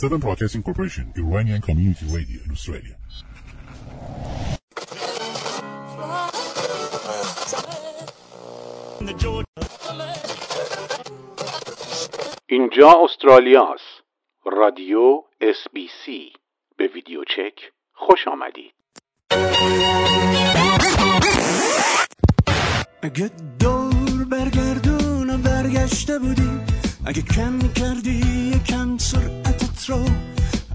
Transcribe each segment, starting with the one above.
Seven Broadcasting Corporation, Iranian Community Radio in Australia. اینجا استرالیا است. رادیو اس بی سی به ویدیو چک خوش آمدید. اگه دور برگردون برگشته بودی اگه کم کردی یکم سرعتت رو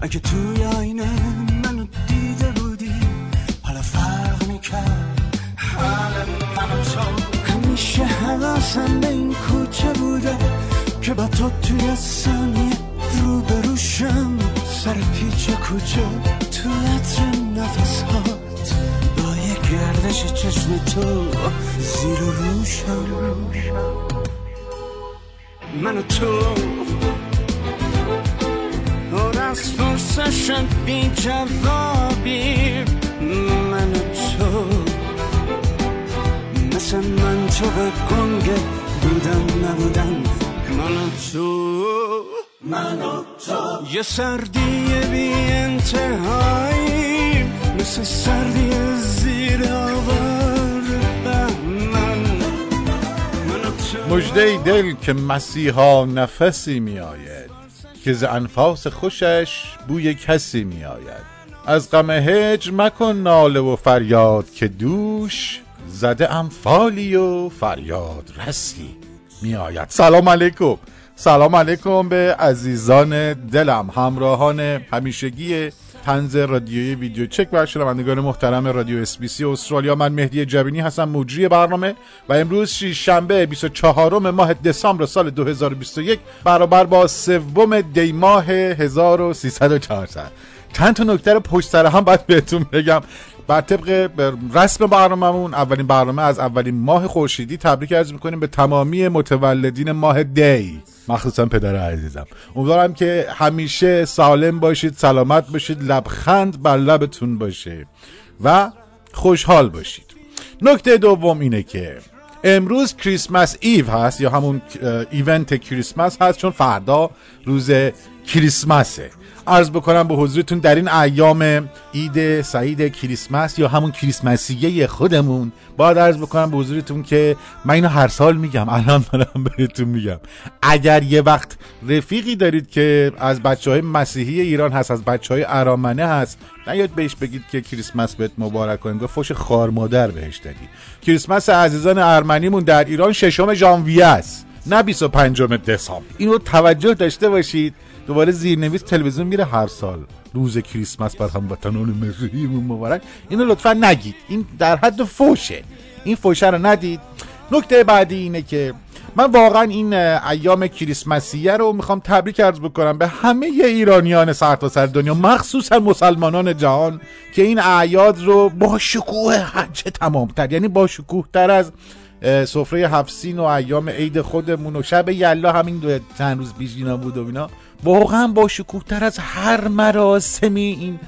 اگه توی آینه منو دیده بودی حالا فرق می‌کرد. حال منو تو. همیشه حواسم به این کوچه بوده که با تو توی ثانیه رو بروشم سر پیچ کوچه تو عطر نفس هات با یه گردش چشم تو زیر روشم من تو. پر از پرسشن بی جوابی. من و تو مثل من تو به گنگ بودم نبودم من و تو من و تو. یه سردی بی انتهایی. مثل سردی زیر آوار بهمن. مجده دل که مسیحا نفسی می آید که ز انفاس خوشش بوی کسی می آید از غم هجر مکن ناله و فریاد که دوش زده امفالی و فریاد رسی می آید سلام علیکم. سلام علیکم به عزیزان دلم همراهان همیشگی تنز رادیوی ویدیو چک و شنوندگان محترم رادیو اس بی سی استرالیا. من مهدی جبینی هستم مجری برنامه و امروز شنبه 24 ماه دسامبر سال 2021 برابر با سوم دی ماه 1304 چند تا نکته پشت سر هم باید بهتون بگم. بر طبق رسم برنامهمون اولین برنامه از اولین ماه خورشیدی تبریک عرض می‌کنیم به تمامی متولدین ماه دی. مخصوصا پدر عزیزم. امیدوارم که همیشه سالم باشید سلامت باشید لبخند بر لبتون باشه و خوشحال باشید. نکته دوم اینه که امروز کریسمس ایو هست یا همون ایونت کریسمس هست چون فردا روز کریسمسه. عرض بکنم به حضورتون در این ایام عید سعید کریسمس یا همون کریسمسیه خودمون باید عرض بکنم به حضورتون که من اینو هر سال میگم الان دارم بهتون میگم. اگر یه وقت رفیقی دارید که از بچه های مسیحی ایران هست از بچه های ارامنه هست نیاد بهش بگید که کریسمس بهت مبارک کنیم گفت فوش خار مادر بهش دادی. کریسمس عزیزان ارمنیمون در ایران ششم ژانویه است نه 25 دسامبر. اینو توجه داشته باشید. دوباره زیرنویس تلویزیون میره هر سال. روز کریسمس بر هموطنان مسیحیمون مبارک. اینو لطفا نگید. این در حد فوشه. این فوشه رو ندید. نکته بعدی اینه که من واقعا این ایام کریسمسیه رو می‌خوام تبریک عرض بکنم به همه ایرانیان سرتاسر سر دنیا مخصوصا مسلمانان جهان که این اعیاد رو با شکوه هرچه تمام تر یعنی با شکوه تر از سفره هفسین و ایام عید خودمون و شب یلا همین دو چند روز پیش اینا بود و اینا. واقعا با شکوهتر از هر مراسمی این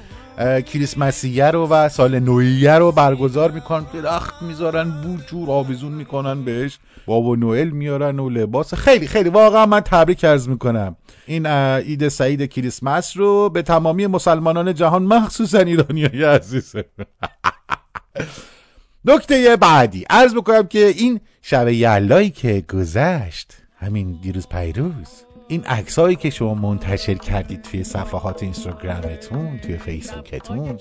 کریسمسیه رو و سال نویه رو برگزار می‌کنن درخت می‌ذارن بوجور آویزون می‌کنن بهش بابا نوئل میارن و لباس. خیلی خیلی واقعا من تبریک عرض می‌کنم. این عید سعید کریسمس رو به تمامی مسلمانان جهان مخصوصا ایرانیای عزیز نکته بعدی. عرض بکنم که این شب یلایی که گذشت همین دیروز پیروز این عکسایی که شما منتشر کردید توی صفحات اینستاگرامتون توی فیسبوکتون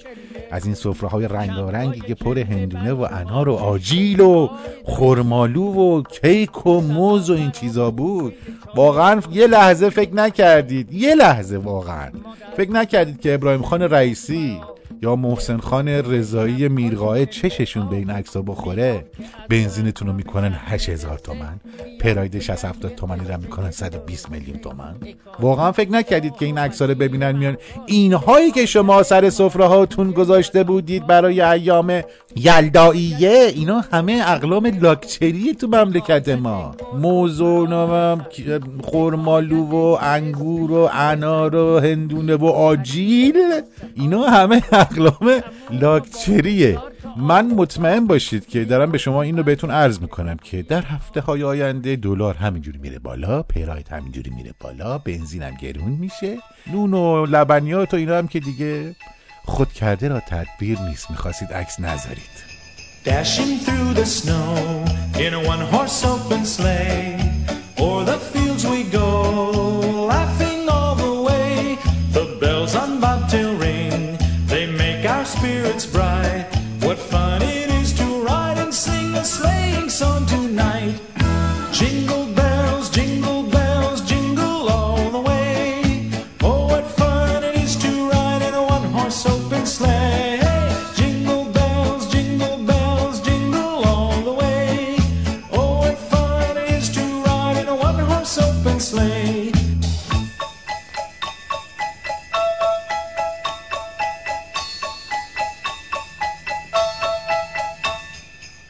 از این سفره های رنگارنگی که پر هندونه و انار و آجیل و خرمالو و کیک و موز و این چیزا بود. واقعا یه لحظه فکر نکردید. یه لحظه واقعا. فکر نکردید که ابراهیم خان رئیسی یا محسن خان رضایی میرقای چششون به این عکس بخوره؟ بنزینتون رو می‌کنن 8000 تومن پراید 60 70 تومنی رو می‌کنن 120 میلیون تومن واقعا فکر نکردید که این عکس رو ببینن میان؟ اینهایی که شما سر سفره هاتون گذاشته بودید برای ایام یلداییه. اینا همه اقلام لاکچری تو مملکت ما. موز و خورمالو و انگور و انار و هندونه و آجیل. اینا همه اقلام لاکچریه. من مطمئن باشید که دارم به شما این رو بهتون عرض می‌کنم که در هفته های آینده دلار همینجوری میره بالا پرایت همینجوری میره بالا بنزینم گرون میشه. نون و لبنیات و اینا هم که دیگه خود کرده را تدبیر نیست می‌خواستید عکس نذارید Dashing through the snow in a one horse open sleigh. O'er the fields we go,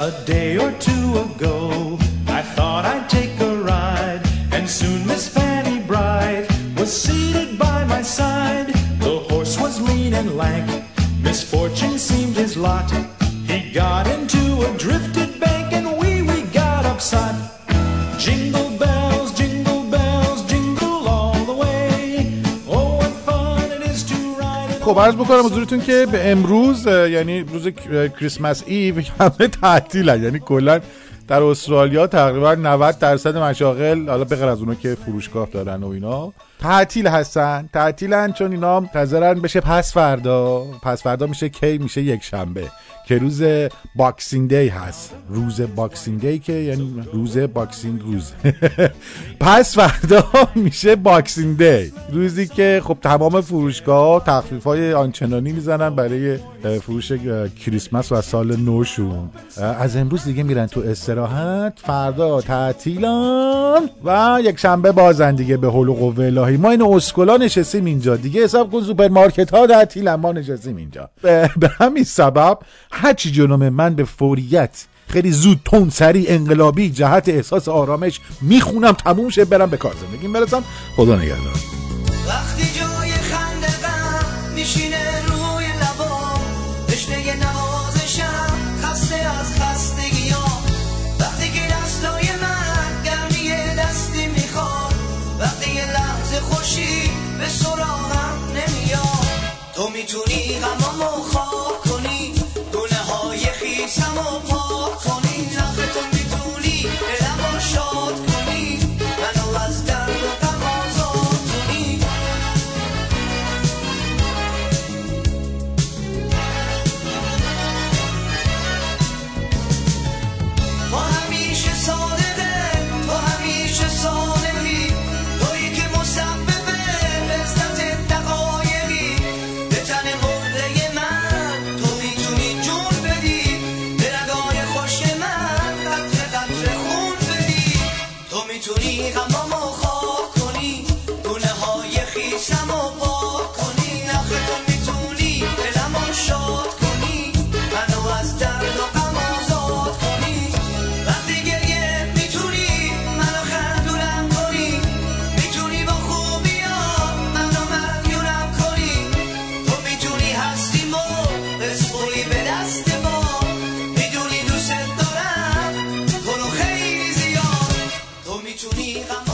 A day خب عرض بکنم حضورتون که به امروز یعنی روز Christmas Eve همه تعطیلن. یعنی کلا در استرالیا تقریبا 90 درصد مشاغل حالا بغیر از اونا که فروشگاه دارن و اینا تعطیل هستن. تعطیلن چون اینا منتظرن بشه پس فردا. پس فردا میشه کی میشه یک شنبه. که روز Boxing Day هست. روز Boxing Day که یعنی روز Boxing روز. پس فردا میشه Boxing Day. روزی که خب تمام فروشگاه تخفیف های آنچنانی می‌زنن برای فروش کریسمس و سال نوشون. از امروز دیگه میرن تو استراحت. فردا تعطیلان و یک شنبه بازن دیگه به حول و قوه الهی ما این اسکلا نشستیم اینجا. دیگه حساب کن سوپرمارکت ها تعطیلن ما نشستیم اینجا. به, به همین سبب هرچی جلوم من به فوریت خیلی زود تون سری انقلابی جهت احساس آرامش می‌خونم تموم شه برم به کار زندگیم برسم. خدا نگهدار. وقتی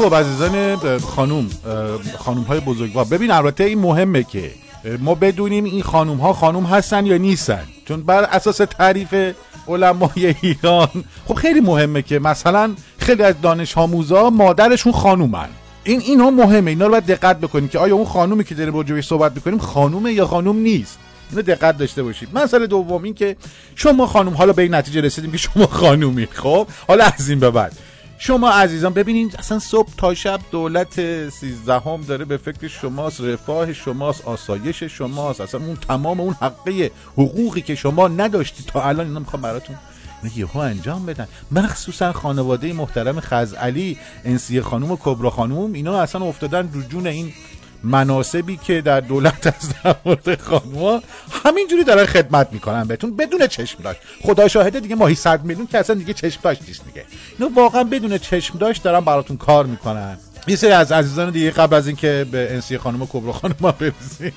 خب عزیزان خانوم خانوم های بزرگوار. ببین البته این مهمه که ما بدونیم این خانوم ها خانوم هستن یا نیستن. چون بر اساس تعریف علمای ایران خب خیلی مهمه که مثلا خیلی از دانش آموزا مادرشون خانومن. این اینها مهمه. اینا رو باید دقت بکنیم که آیا اون خانومی که داریم راجعش صحبت می‌کنیم خانومه یا خانوم نیست. اینو دقت داشته باشید. مسئله دوم این که شما خانوم حالا به این نتیجه رسیدیم که شما خانومی. خب حالا از این به بعد. شما عزیزان ببینید اصلا صبح تا شب دولت سیزدهم داره به فکر شماست رفاه شماست آسایش شماست اصلا اون تمام اون حقه حقوقی که شما نداشتید تا الان اینا می‌خوام براتون یهو انجام بدن. مخصوصا خانواده محترم خزعلی انسی خانوم و کبرا خانوم اینا اصلا افتادن رو جون این مناسبی که در دولت از در مورد خانوما همینجوری دارن خدمت می‌کنن بهتون بدون چشم داشت. خدا شاهده دیگه ماهی 100 میلیون که اصلا دیگه چشم داشت نیست دیگه. اینا واقعا بدون چشم داشت دارن براتون کار می‌کنن. یه سری از عزیزان دیگه قبل از اینکه به انسی خانم و کبرا خانم برسیم.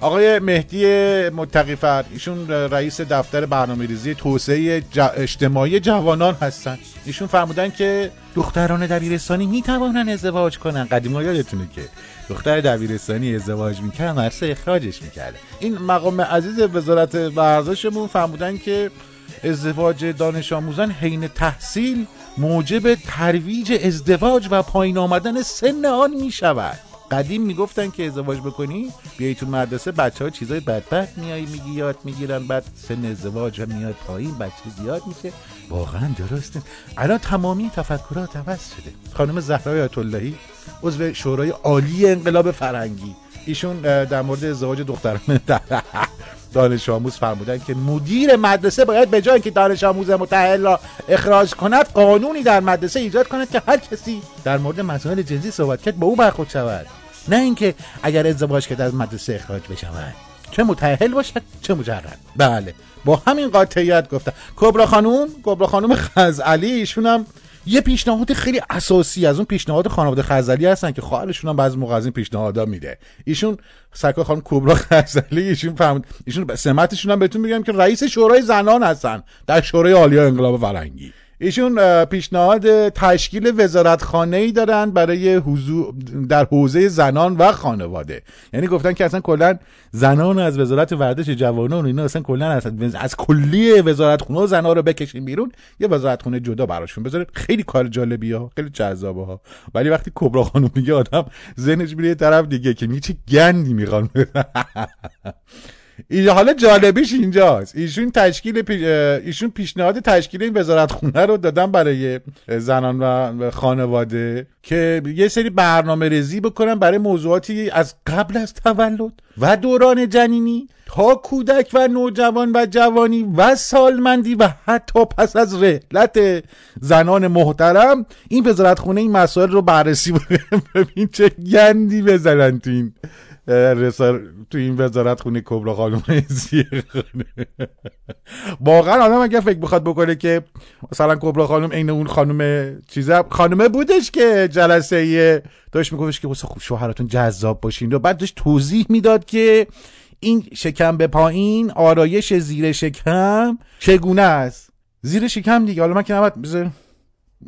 آقای مهدی متقی فرد ایشون رئیس دفتر برنامه ریزی توسعه اجتماعی جوانان هستن. ایشون فرمودن که دختران دبیرستانی می‌توانن ازدواج کنن. قدیما یادتونه که دختر دبیرستانی ازدواج می‌کرد مدرسه اخراجش می‌کرده این مقام عزیز وزارت ورزشمون فرمودن که ازدواج دانش آموزان حین تحصیل موجب ترویج ازدواج و پایین آمدن سن آن می شود قدیم می‌گفتن که ازدواج بکنی بیای تو مدرسه بچه ها چیزای بدبخت میایی میگی یاد می‌گیرن بعد سن ازدواج هم میاد پایین بچه زیاد میشه. واقعا درسته. الان تمامی تفکرات عوض شده. خانم زهرای آیت اللهی عضو شورای عالی انقلاب فرهنگی. ایشون در مورد ازدواج دختران دانش آموز فرمودن که مدیر مدرسه باید به جای که دانش آموز متأهل را اخراج کند قانونی در مدرسه ایجاد کند که هر کسی در مورد مسائل جنسی صحبت کرد با او برخورد شود. نه اینکه اگر ازدواج کرد از مدرسه اخراج بشود. چه متأهل باشد چه مجرد. بله با همین قاطعیت گفتم. کبرا خانوم کبرا خانوم خزعلی ایشون هم یه پیشنهاد خیلی اساسی از اون پیشنهاد خانواده خزعلی هستن که خواهرشون هم بعضی موقع از این پیشنهادا میده. ایشون سرکار خانم کبرا خزعلی ایشون فهمید ایشون سمتشون هم بهتون میگم که رئیس شورای زنان هستن در شورای عالی انقلاب فرهنگی. ایشون پیشنهاد تشکیل وزارتخانه ای دارن برای حضور در حوزه زنان و خانواده. یعنی گفتن که اصلا کلا زنان از وزارت ورزش جوانان و اینا اصلا کلا از, از کلی وزارتخونه و زنا رو بکشین بیرون یه وزارتخونه جدا براشون بذاره خیلی کار جالبی ها خیلی جذابه ها. ولی وقتی کبرا خانم میگه آدم ذهنش میره طرف دیگه که میگه چه گندی می‌خوان. حالا جالبیش اینجاست. ایشون تشکیل پی- ایشون پیشنهاد تشکیل این وزارتخونه رو دادن برای زنان و خانواده که یه سری برنامه ریزی بکنن برای موضوعاتی از قبل از تولد و دوران جنینی تا کودک و نوجوان و جوانی و سالمندی و حتی پس از رحلت زنان محترم این وزارتخونه این مسائل رو بررسی بکنه ببین چه گندی بزنن تو این رسال تو این وزارت خونه کبرا خانم واقعا آدم اگر فکر بخواد بکنه که مثلا کبرا خانم عین اون خانم چیزه خانمه بودش که جلسه داشت میگفتش که واسه خوب شوهراتون جذاب باشین. و بعد داشت توضیح می‌داد که این شکم به پایین آرایش زیر شکم چگونه است. زیر شکم دیگه. حالا من که نباید بذار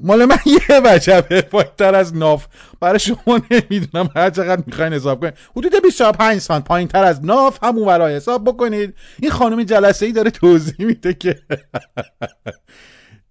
مال من یه وجبه. پایینتر از ناف. برای شما نمی‌دونم. هر چقدر می‌خواین حساب کنید حدود 25 سانت. پایین تر از ناف. همون ورای حساب بکنید. این خانم جلسه ای داره توضیح میده که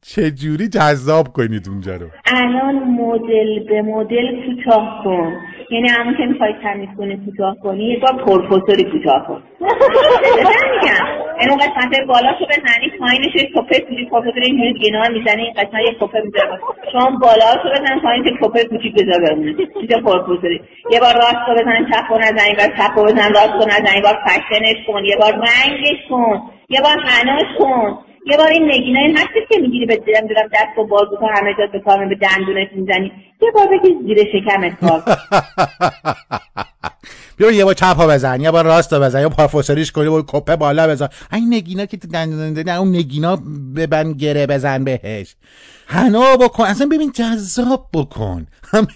چجوری جذاب کنید اونجا رو. الان مدل به مدل کوتاه کن. یعنی همون که می‌خوای تمیز کنی کوتاه کنی یه بار پرپوتوری کوتاه کن. میگم. این اون قسمت بالاشو بزنی پایینش یه توپه کوچیک پرپوتوری اینجوری گناه می‌زنی این قسمت یه توپه می‌زنی. شما بالاشو بزن پایین یه توپه کوچیک بذار بمونه چیز پرپوتوری یه بار راست رو بزن چپ رو نزن یه بار چپ رو بزن راست رو نزن یه بار فشنش کن یه بار رنگش کن یه بار حناش کن. یه بار این نگینای هستی که می‌گیری به دارم دست و بازو تا همه جا به کار به دندونت می‌زنی یه بار بگی زیر شکمت کار. بیا یه بار چپ ها بزن یه بار راست ها بزن یا پافوسریش کنی و کپه بالا بزن. این نگینا که تو دندون اون نگینا ببن گره بزن بهش. حنا بکن. اصلا ببین جذاب بکن. همه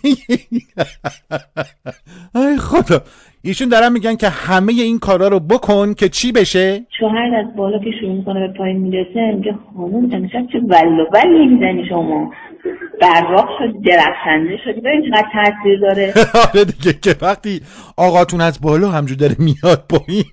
ای خدا. ایشون دارن میگن که همه این کارا رو بکن که چی بشه؟ شوهر از بالا که شروع می‌کنه به پایین می‌رسه میگه خانم امشب چه ول و ولی می‌زنی شما؟ براق شدی درخشنده شدی ببین چقدر تاثیر داره. آره دیگه که وقتی آقاتون از بالا همجور داره میاد پایین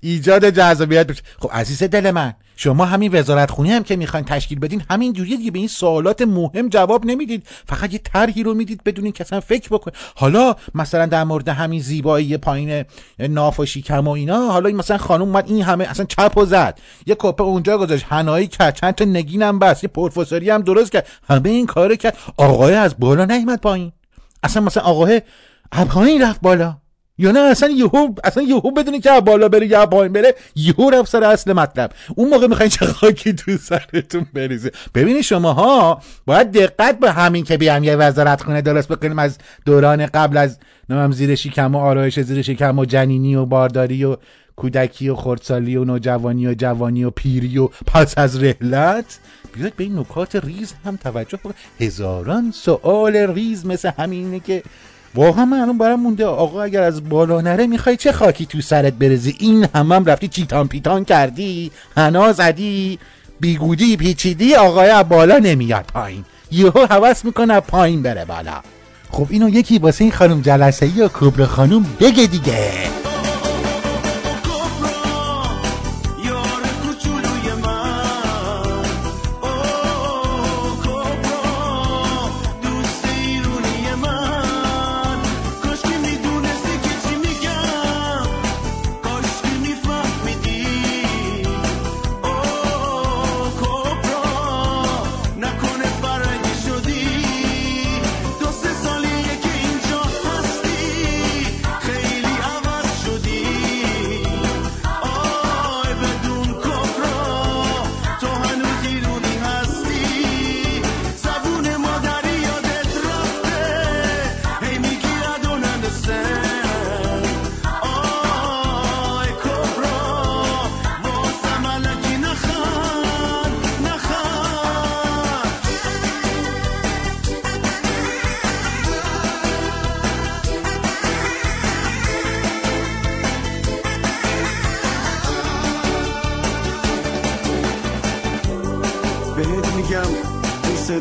ایجاد جذابیت خب عزیز دل من شما همین وزارت خونی هم که می‌خواین تشکیل بدین همین جوریه دیگه. به این سوالات مهم جواب نمی‌دید. فقط یه طرحی رو می‌دید بدون اینکه اصلا فکر بکن حالا مثلا در مورد همین زیبایی پایین ناف و شیکم و اینا حالا مثلا خانم اومد این همه اصلا چپ و زد. یه کپه اونجا گذاشت. هنایی کرد. چند تا نگینم بس یه پرفسوری هم درست کرد. همه این کارو کرد. آقای از بالا نیومد پایین. اصلا مثلا آقاه از پایین رفت بالا. یا نه اصلا یهو اصلا یهو بدونی که بالا بره یا پایین بره یهو رفت سر اصل مطلب. اون موقع می‌خواین چه خاکی تو سرتون بریزه ببینید شماها باید دقت به همین که بیام یه وزارت خونه درست بکنیم. از دوران قبل از نمیم زیر شکم و آرایش زیر شکم و جنینی و بارداری و کودکی و خردسالی و نوجوانی و جوانی و پیری و پس از رحلت. بیاید به این نکات ریز هم توجه بکنید هزاران سوال ریز مثل همینه که واقعا من الان برام مونده. آقا اگر از بالا نره می‌خوای چه خاکی تو سرت برزی این همم هم رفتی چیتان پیتان کردی حنا زدی بیگودی پیچیدی آقای از بالا نمیاد پایین. یهو حوس می‌کنه پایین بره بالا. خب اینو یکی واسه این خانم جلسه یا کبر خانم بگه دیگه.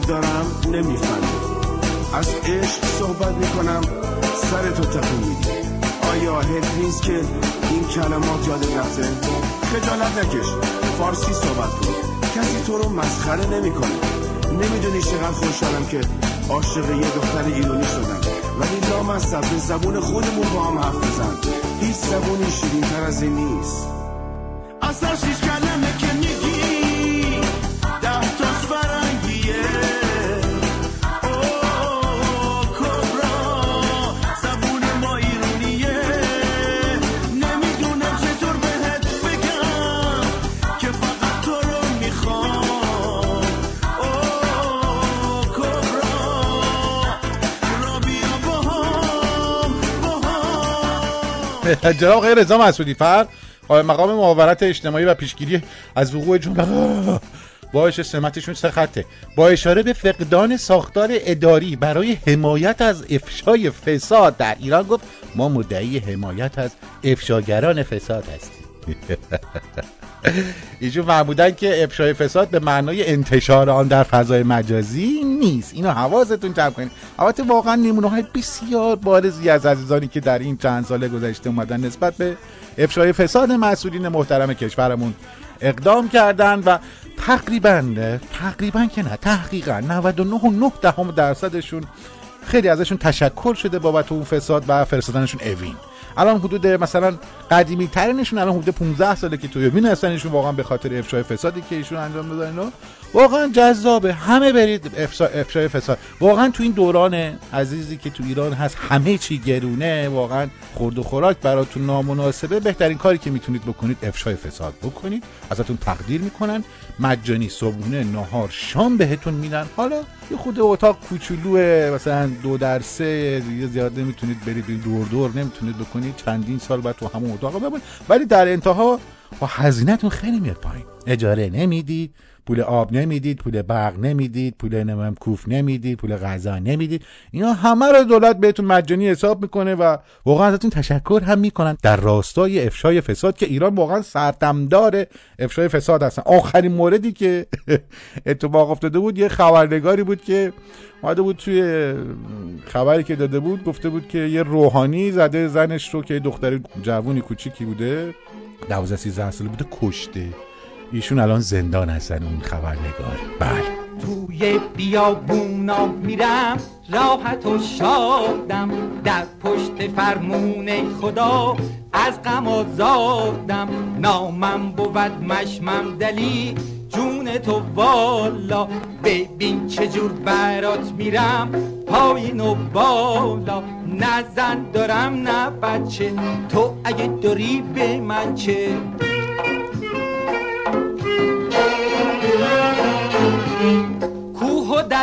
دارم نمی‌فهمی از عشق صحبت می‌کنم سر تو تکون میدی. آیا حیف نیست که این کلمات یاد رفته؟ خجالت نکش فارسی صحبت کن. کسی تو رو مسخره نمی‌کنه. نمی‌دونی چقدر خوشحالم که عاشق یه دختر ایرانی شدم. ولی لامصب به زبون خودمون با هم حرف بزن. هیچ زبونی شیرین تر از این نیست. جناب آقای رضا مسعودی فر مقام معاونت اجتماعی و پیشگیری از وقوع جنبه باعث سمتشون سه خطه. با اشاره به فقدان ساختار اداری برای حمایت از افشای فساد در ایران گفت ما مدعی حمایت از افشاگران فساد هستیم. ایشون فرمودن که افشای فساد به معنای انتشار آن در فضای مجازی نیست. اینو حواستون جمع کنید البته واقعا نمونه های بسیار بارزی از عزیزانی که در این چند سال گذشته اومدن نسبت به افشای فساد مسئولین محترم کشورمون اقدام کردن و تقریبا تقریبا که نه تحقیقا 99.9 دهم درصدشون خیلی ازشون تشکر شده بابت اون فساد و فرستادنشون اوین. الان حدود مثلا قدیمی ترینشون الان حدود 15 ساله که توی اوین هستن ایشون واقعا به خاطر افشای فسادی که ایشون انجام دادن واقعا جذابه. همه برید افشا- افشای فساد. واقعا تو این دوران عزیزی که تو ایران هست همه چی گرونه واقعا خورد و خوراک براتون نامناسبه. بهترین کاری که می‌تونید بکنید افشای فساد بکنید. ازتون تقدیر می‌کنن. مجانی صبحونه نهار شام بهتون میدن. حالا یه خود اتاق کوچولوه مثلا دو در سه زیاد نمی‌تونید برید. دور دور نمی‌تونید بکنید چندین سال بعد تو همون اتاق بمونید ولی در انتها با هزینهتون خیلی میاد پایین. اجاره نمی‌دید پول آب نمی‌دید پول برق نمی‌دید پول نمیم کوف نمی‌دید پول غذا نمی‌دید. اینا همه رو دولت بهتون مجانی حساب می‌کنه و واقعا ازتون تشکر هم می‌کنن. در راستای افشای فساد که ایران واقعا سردمدار افشای فساد هستن. آخرین موردی که اتفاق افتاده بود یه خبرنگاری بود که اومده بود توی خبری که داده بود گفته بود که یه روحانی زده زنش رو که دختر جوونی کوچیکی بوده 12 13 ساله بوده کشته. ایشون الان زندان هستن اون خبرنگار. بله. توی بیابونا میرم راحت و شادم. در پشت فرمون خدا از غم آزادم. نامم بود مشمم دلی جون تو والا. ببین چجور برات میرم پایین و بالا. نه زن دارم نه بچه. تو اگه داری به من چه؟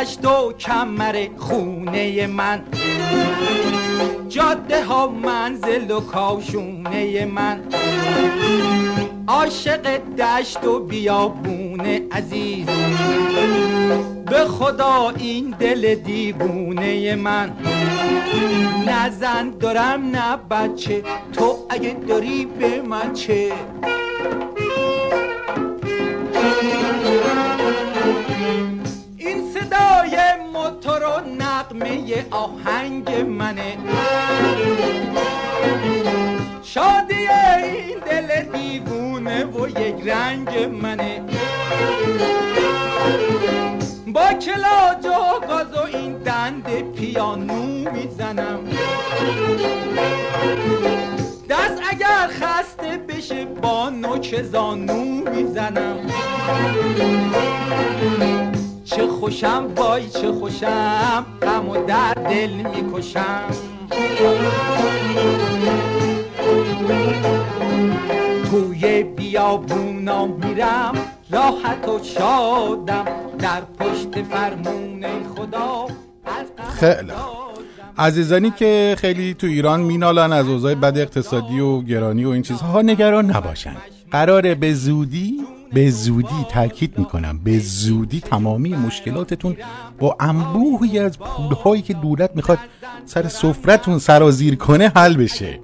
دشت و کمر خونه من. جاده ها منزل و کاشونه من. عاشق دشت و بیابون عزیز. به خدا این دل دیوونه من. نه زن دارم نه بچه. تو اگه داری به من چه؟ صدای موتور و نقمه آهنگ منه. شادی این دل دیوونه و یک رنگ منه. با کلاج و گاز و این دند پیانو می‌زنم. دست اگر خسته بشه با نوک زانو می‌زنم. چه خوشم وای چه خوشم غم و در دل می‌کشم. توی بیابونا میرم راحت و شادم در پشت فرمون خدا خیلی. عزیزانی که خیلی تو ایران مینالن از اوضاع بد اقتصادی و گرانی و این چیزها نگران نباشن قراره به زودی به زودی تاکید می‌کنم. به زودی تمامی مشکلاتتون با انبوهی از پولهایی که دولت می‌خواد سر سفرتون سرازیر کنه حل بشه.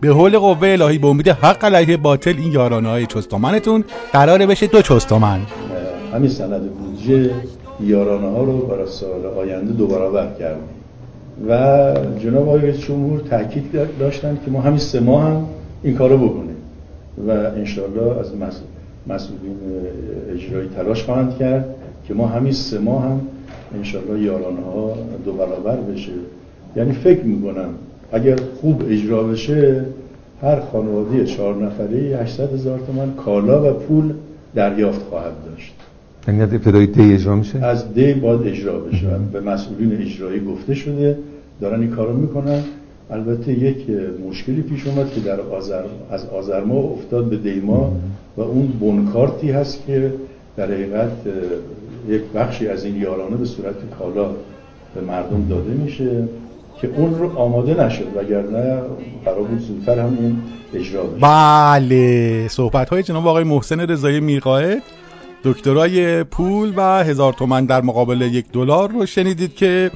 به حول قوه الهی به امید حق علیه باطل این یارانه های چستمنتون قراره بشه دو چستمن همین سند بودجه یارانه ها رو برای سال آینده دو برابر کردیم. و جناب آقای رئیس جمهور تاکید داشتن که ما همین سه ماه هم این کارو بکنیم. و انشالله از مس- مسئولین اجرایی تلاش خواهند کرد که ما همین سه ماه هم انشالله یارانه ها دو برابر بشه. یعنی فکر می‌کنم اگر خوب اجرا بشه هر خانواده چهار نفره 800 هزار تومن کالا و پول دریافت خواهد داشت. یعنی از ابتدای دی اجرا میشه؟ از دی باید اجرا بشه. به مسئولین اجرایی گفته شده دارن این کارو می‌کنن. البته یک مشکلی پیش اومد که در آذر از آذر ماه افتاد به دی ماه و اون بنکارتی هست که در حقیقت یک بخشی از این یارانه به صورت کالا به مردم داده میشه که اون رو آماده نشد وگرنه قرار بود زودتر هم این اجرا بشه. بله. صحبت های جناب آقای محسن رضایی میرقاید دکترای پول و هزار تومن در مقابل یک دلار رو شنیدید که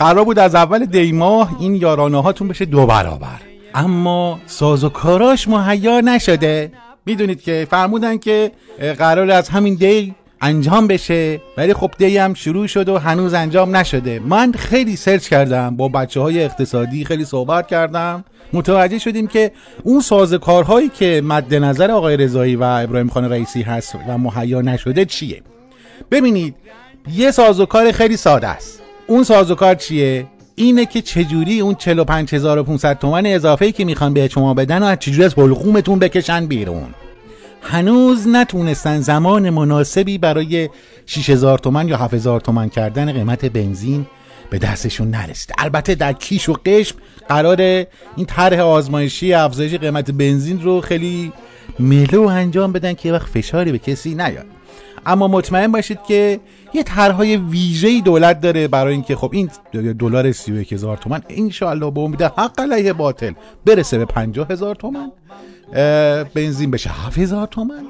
قرار بود از اول دی ماه این یارانه هاتون بشه دو برابر. اما ساز و کاراش مهیا نشده. می‌دونید که فرمودن که قرار از همین دی انجام بشه ولی خب دی هم شروع شد و هنوز انجام نشده. من خیلی سرچ کردم با بچه های اقتصادی خیلی صحبت کردم. متوجه شدیم که اون سازکارهایی که مد نظر آقای رضایی و ابراهیم خان رئیسی هست و مهیا نشده چیه؟ ببینید یه سازوکار خیلی ساده است. اون سازوکار چیه؟ اینه که چجوری اون 45500 تومن اضافه که می‌خوان به شما بدن و از چجوری از حلقومتون بکشن بیرون. هنوز نتونستن زمان مناسبی برای 6000 تومن یا 7000 تومن کردن قیمت بنزین به دستشون نرسیده. البته در کیش و قشم قرار این طرح آزمایشی افزایش قیمت بنزین رو خیلی ملو انجام بدن که وقت فشاری به کسی نیاد. اما مطمئن باشید که یه طرحهای ویژه‌ای دولت داره برای اینکه خب این دلار 31 هزار تومن انشاءالله به امید حق علیه باطل برسه به 50 هزار تومن اه، بنزین بشه 7 هزار تومن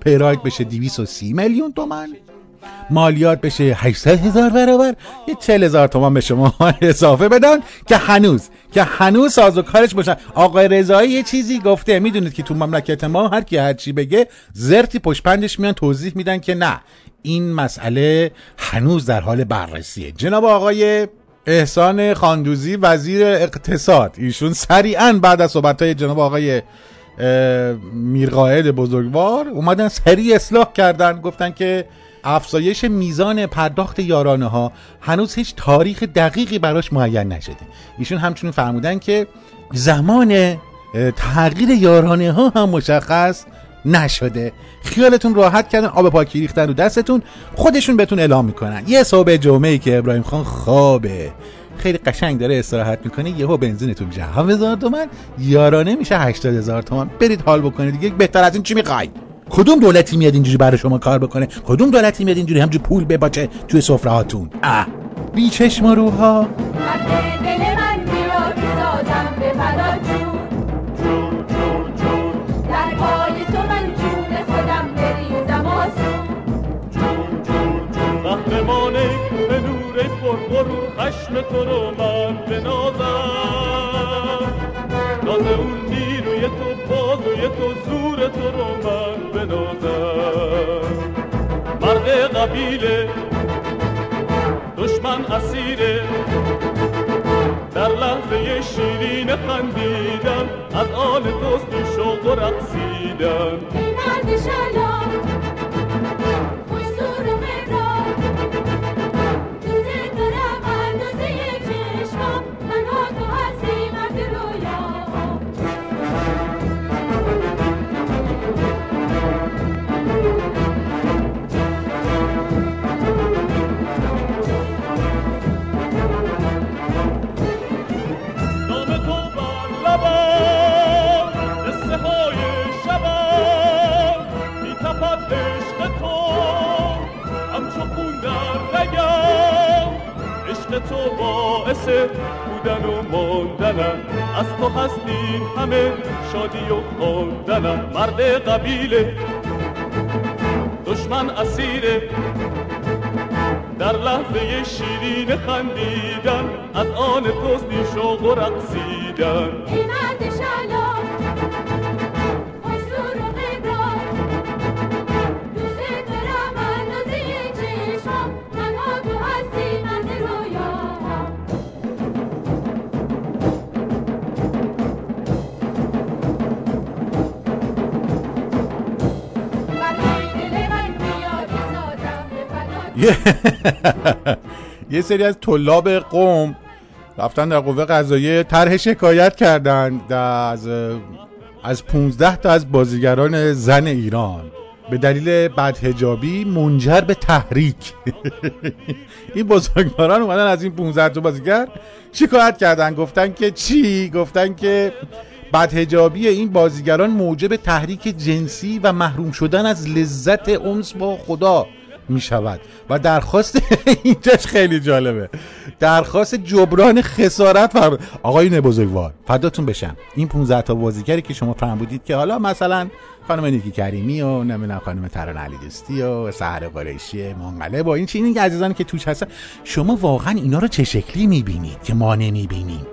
پراید بشه 230 میلیون تومن مالیات بشه 800 هزار برابر. یه 40 هزار تومان به شما اضافه بدن که هنوز که هنوز ساز و کارش باشن. آقای رضایی یه چیزی گفته. می‌دونید که تو مملکت ما هر کی هر چی بگه زرتی پشت پندش میان توضیح میدن که نه. این مسئله هنوز در حال بررسیه. جناب آقای احسان خاندوزی وزیر اقتصاد ایشون سریعا بعد از صحبت جناب آقای میرقائد بزرگوار اومدن سریع اصلاح کردن گفتن که افزایش میزان پرداخت یارانه ها هنوز هیچ تاریخ دقیقی براش معین نشده. ایشون همچنین فرمودن که زمان تغییر یارانه ها هم مشخص نشده. خیالتون راحت کردن آب پاکی ریختن رو دستتون خودشون بهتون اعلام می‌کنن. یه صبح جمعه ای که ابراهیم خان خوابه. خیلی قشنگ داره استراحت می‌کنه یهو بنزینتون میشه. 7000 تومن یارانه میشه 80000 تومن برید حال بکنید دیگه. بهتر از این چی می‌خواید؟ کدوم دولتی میاد اینجوری برای شما کار بکنه؟ کدوم دولتی میاد اینجوری همجوری پول بباچه توی سفره هاتون اه بی چشم و روها تو رو من بنازم. ناز اون نیروی تو بازوی تو زور تو رو من بنازم. مرد قبیله دشمن اسیره. در لحظه شیرین خندیدن از آن دوستی شوق و رقصیدن مرد شلال تو باعث بودن و ماندنم از تو هستی همه شادی و خواندنم مرد قبیله دشمن اسیره در لحظه شیرین خندیدن از آن توستی شوق و رقصیدن. یه یه سری از طلاب قوم رفتن در قوه قضاییه طرح شکایت کردن از از 15 تا از بازیگران زن ایران. به دلیل بدهجابی منجر به تحریک. این بزرگواران اومدن از این 15 تا بازیگر شکایت کردن. گفتن که چی؟ گفتن که بدهجابی این بازیگران موجب تحریک جنسی و محروم شدن از لذت انس با خدا. می شود و درخواست اینجاش خیلی جالبه. درخواست جبران خسارت فر... آقایون بزرگوار فداتون بشم. این 15 تا بازیگری که شما فهم بودید که حالا مثلا خانم نیکی کریمی و نمی‌دونم خانم تران علی دوستی و سحر قریشی منقلب و این چیزی که عزیزان که توش هستن. شما واقعا اینا رو چه شکلی می‌بینید که ما نمی‌بینیم؟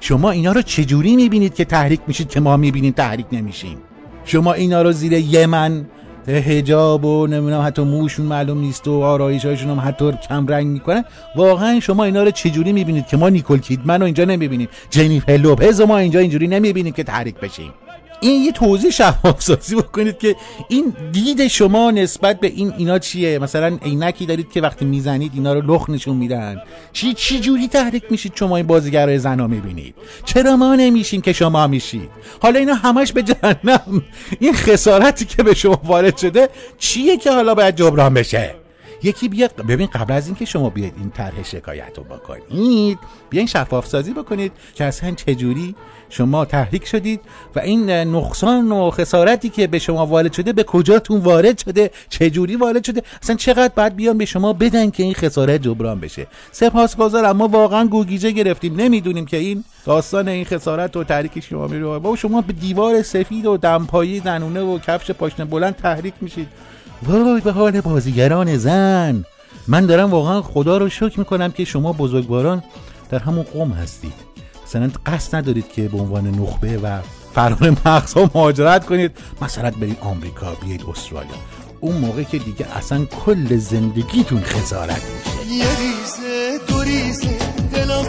شما اینا رو چجوری می‌بینید که تحریک میشید که ما می‌بینیم تحریک نمیشیم؟ شما اینا رو زیر یمن هجاب و نمی‌دونم حتی موشون معلوم نیست و آرایشاشون هم حتی کم رنگ می‌کنن. واقعا شما اینا رو چجوری می‌بینید که ما نیکل کیدمن رو اینجا نمی‌بینیم؟ جنیفر لوپز ما اینجا اینجوری نمی‌بینیم که تحریک بشیم. این یه توضیح شفاف سازی بکنید که این دید شما نسبت به این اینا چیه؟ مثلا عینکی دارید که وقتی می‌زنید اینا رو لخ نشون میدن. چی چی جوری تحریک میشید شما این بازیگرای زنا می‌بینید؟ چرا ما نمیشیم که شما میشید؟ حالا اینا همش به جهنم. این خسارتی که به شما وارد شده چیه که حالا باید جبران بشه؟ یکی بیاد. ببین قبل از اینکه شما بیاید این طرح شکایت رو بکنید بیاین شفاف سازی بکنید که اصلا چجوری شما تحریک شدید و این نقصان و خسارتی که به شما وارد شده به کجاتون وارد شده؟ چجوری وارد شده؟ اصلا چقدر بعد بیان به شما بدن که این خسارت جبران بشه؟ سپاسگزارم. ما واقعا گوگیجه گرفتیم. نمی‌دونیم که این داستان این خسارت و تحریک شما میره. با شما به دیوار سفید و دمپایی زنونه و کفش پاشنه بلند تحریک میشید. وای به حال بازیگران زن. من دارم واقعا خدا رو شکر می‌کنم که شما بزرگواران در همون قوم هستید. مثلا قصد ندارید که به عنوان نخبه و فرار مغزها مهاجرت کنید. مثلا برید آمریکا بیاید استرالیا. اون موقع که دیگه اصلا کل زندگیتون خسارت میشه. یه ریزه دو ریزه دلم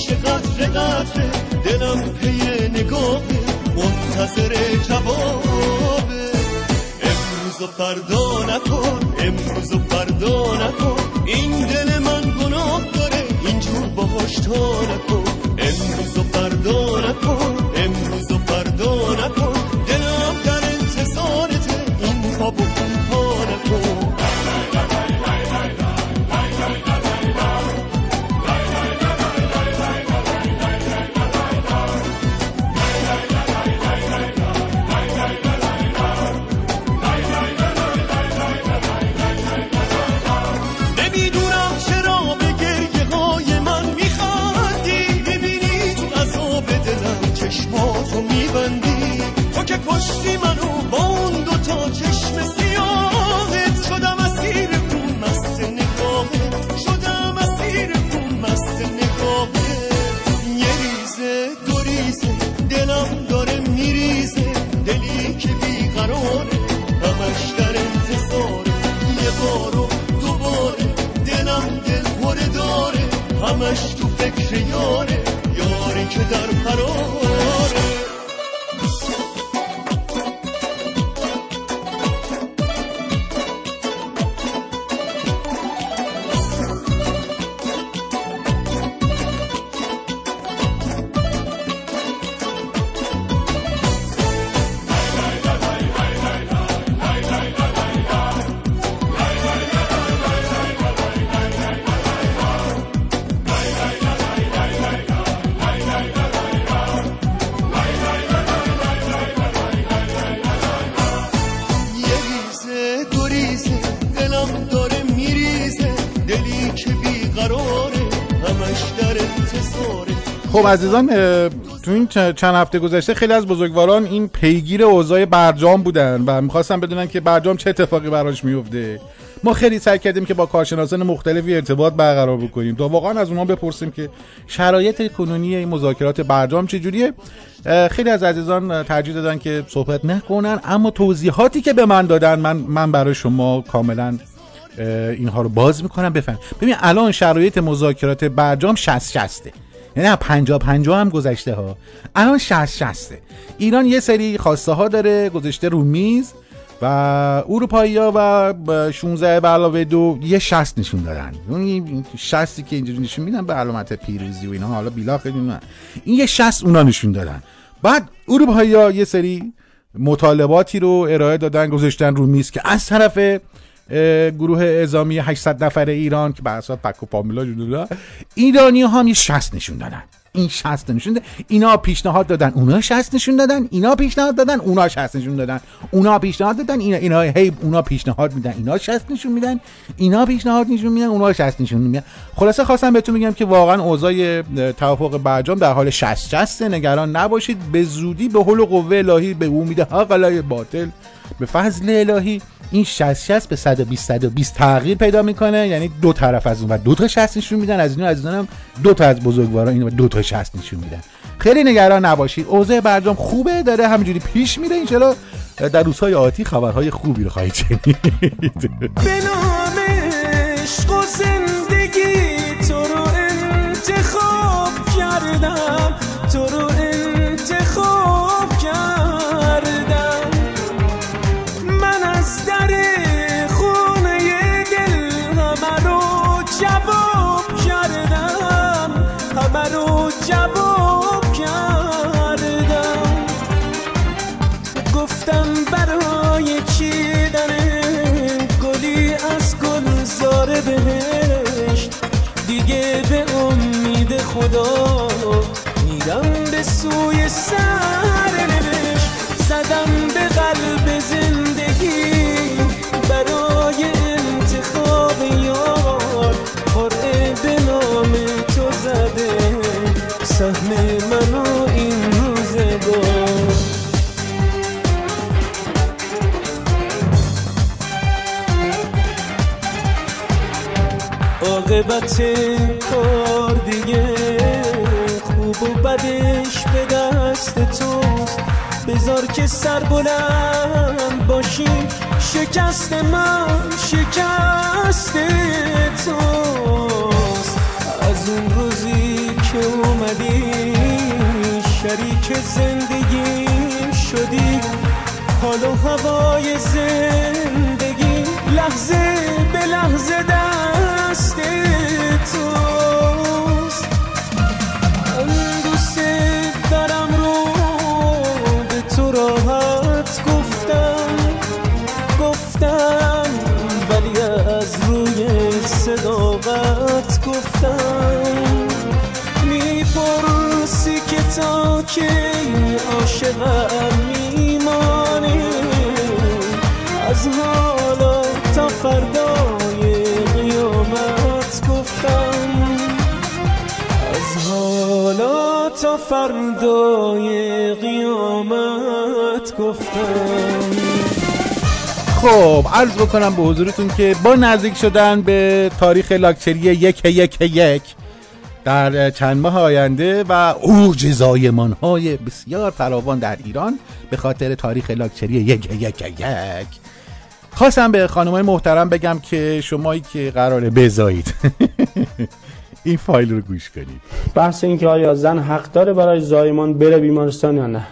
میشه قطره قطره دلم پی نگاهه منتظر جوابه. امروز و فردا نکن امروز و فردا نکن این دل من گناه داره اینجور باهاش تا نکن. امروز و فردا نکن که خب عزیزان تو این چند هفته گذشته خیلی از بزرگواران این پیگیر اوضاع برجام بودن و می‌خواستن بدونن که برجام چه اتفاقی براش میفته ما خیلی سعی کردیم که با کارشناسان مختلفی ارتباط برقرار بکنیم تا واقعا از اونها بپرسیم که شرایط کنونی این مذاکرات برجام چجوریه. خیلی از عزیزان ترجیح دادن که صحبت نکنن اما توضیحاتی که به من دادن من من برای شما کاملا اینها رو باز می‌کنم. بفهم ببین الان شرایط مذاکرات برجام 60 60 یعنی نه 50 50 هم گذشته ها الان 60 60 ایران یه سری خواسته ها داره گذاشته رو میز و اروپایی ها و ب- 16 به علاوه دو یه 60 نشون دادن. اون 60 که اینجوری نشون میدن به علامت پیروزی و اینا. حالا بیلا خیلی این یه 60 اونا نشون دادن. بعد اروپایی ها یه سری مطالباتی رو ارائه دادن گذاشتن رو میز که از طرف گروه اعزامی 800 نفر ایران که بر اساس پک و پامیلا جلولا ایرانی هم یه 60 نشون دادن. این 60 نشون دادن اینا پیشنهاد دادن. اونا 60 نشون دادن. اینا پیشنهاد دادن. اونا 60 نشون دادن. اونا پیشنهاد دادن. اینا اینا هی اونا پیشنهاد میدن. اینا 60 نشون میدن. اینا پیشنهاد نشون میدن. اونا 60 نشون میدن. خلاصه خواستم بهتون بگم که واقعا اوضاع توافق برجام در حال 60 60 نگران نباشید. به زودی به حول و قوه الهی به امید حق باطل. به فضل الهی این 60 60 به 120 120 تغییر پیدا می‌کنه. یعنی دو طرف از اون و دو تا 60 نشون میدن از این از هم دو تا از بزرگواران اینو دو تا 60 نشون میدن. خیلی نگران نباشید. اوضاع برجام خوبه داره همینجوری پیش میره. ان در روزهای آتی خبرهای خوبی رو خواهید شنید. به نام عشق و زندگی تو رو انتخاب کردم. خدا میرم به سوی سرنوشت زدم به قلب زندگی برای انتخاب یار قرعه به نام تو زده سهم منو این روزگار عاقبت کار دیگه و بدش به دست توست. بذار که سر بلند باشی شکست من شکست توست. از اون روزی که اومدی شریک زندگیم شدی. حال و هوای زندگی لحظه به لحظه دست توست. که تا کی عاشقم میمانی از حالا تا فردای قیامت گفتم. از حالا تا فردای قیامت گفتم. خب عرض بکنم به حضورتون که با نزدیک شدن به تاریخ لاکچری یک یک یک. در چند ماه آینده و اوج زایمان های بسیار فراوان در ایران به خاطر تاریخ لاکچری یک یک یک خواستم به خانمای محترم بگم که شمایی که قراره بزایید این فایل رو گوش کنید. بحث این که آیا زن حق داره برای زایمان بره بیمارستان یا نه؟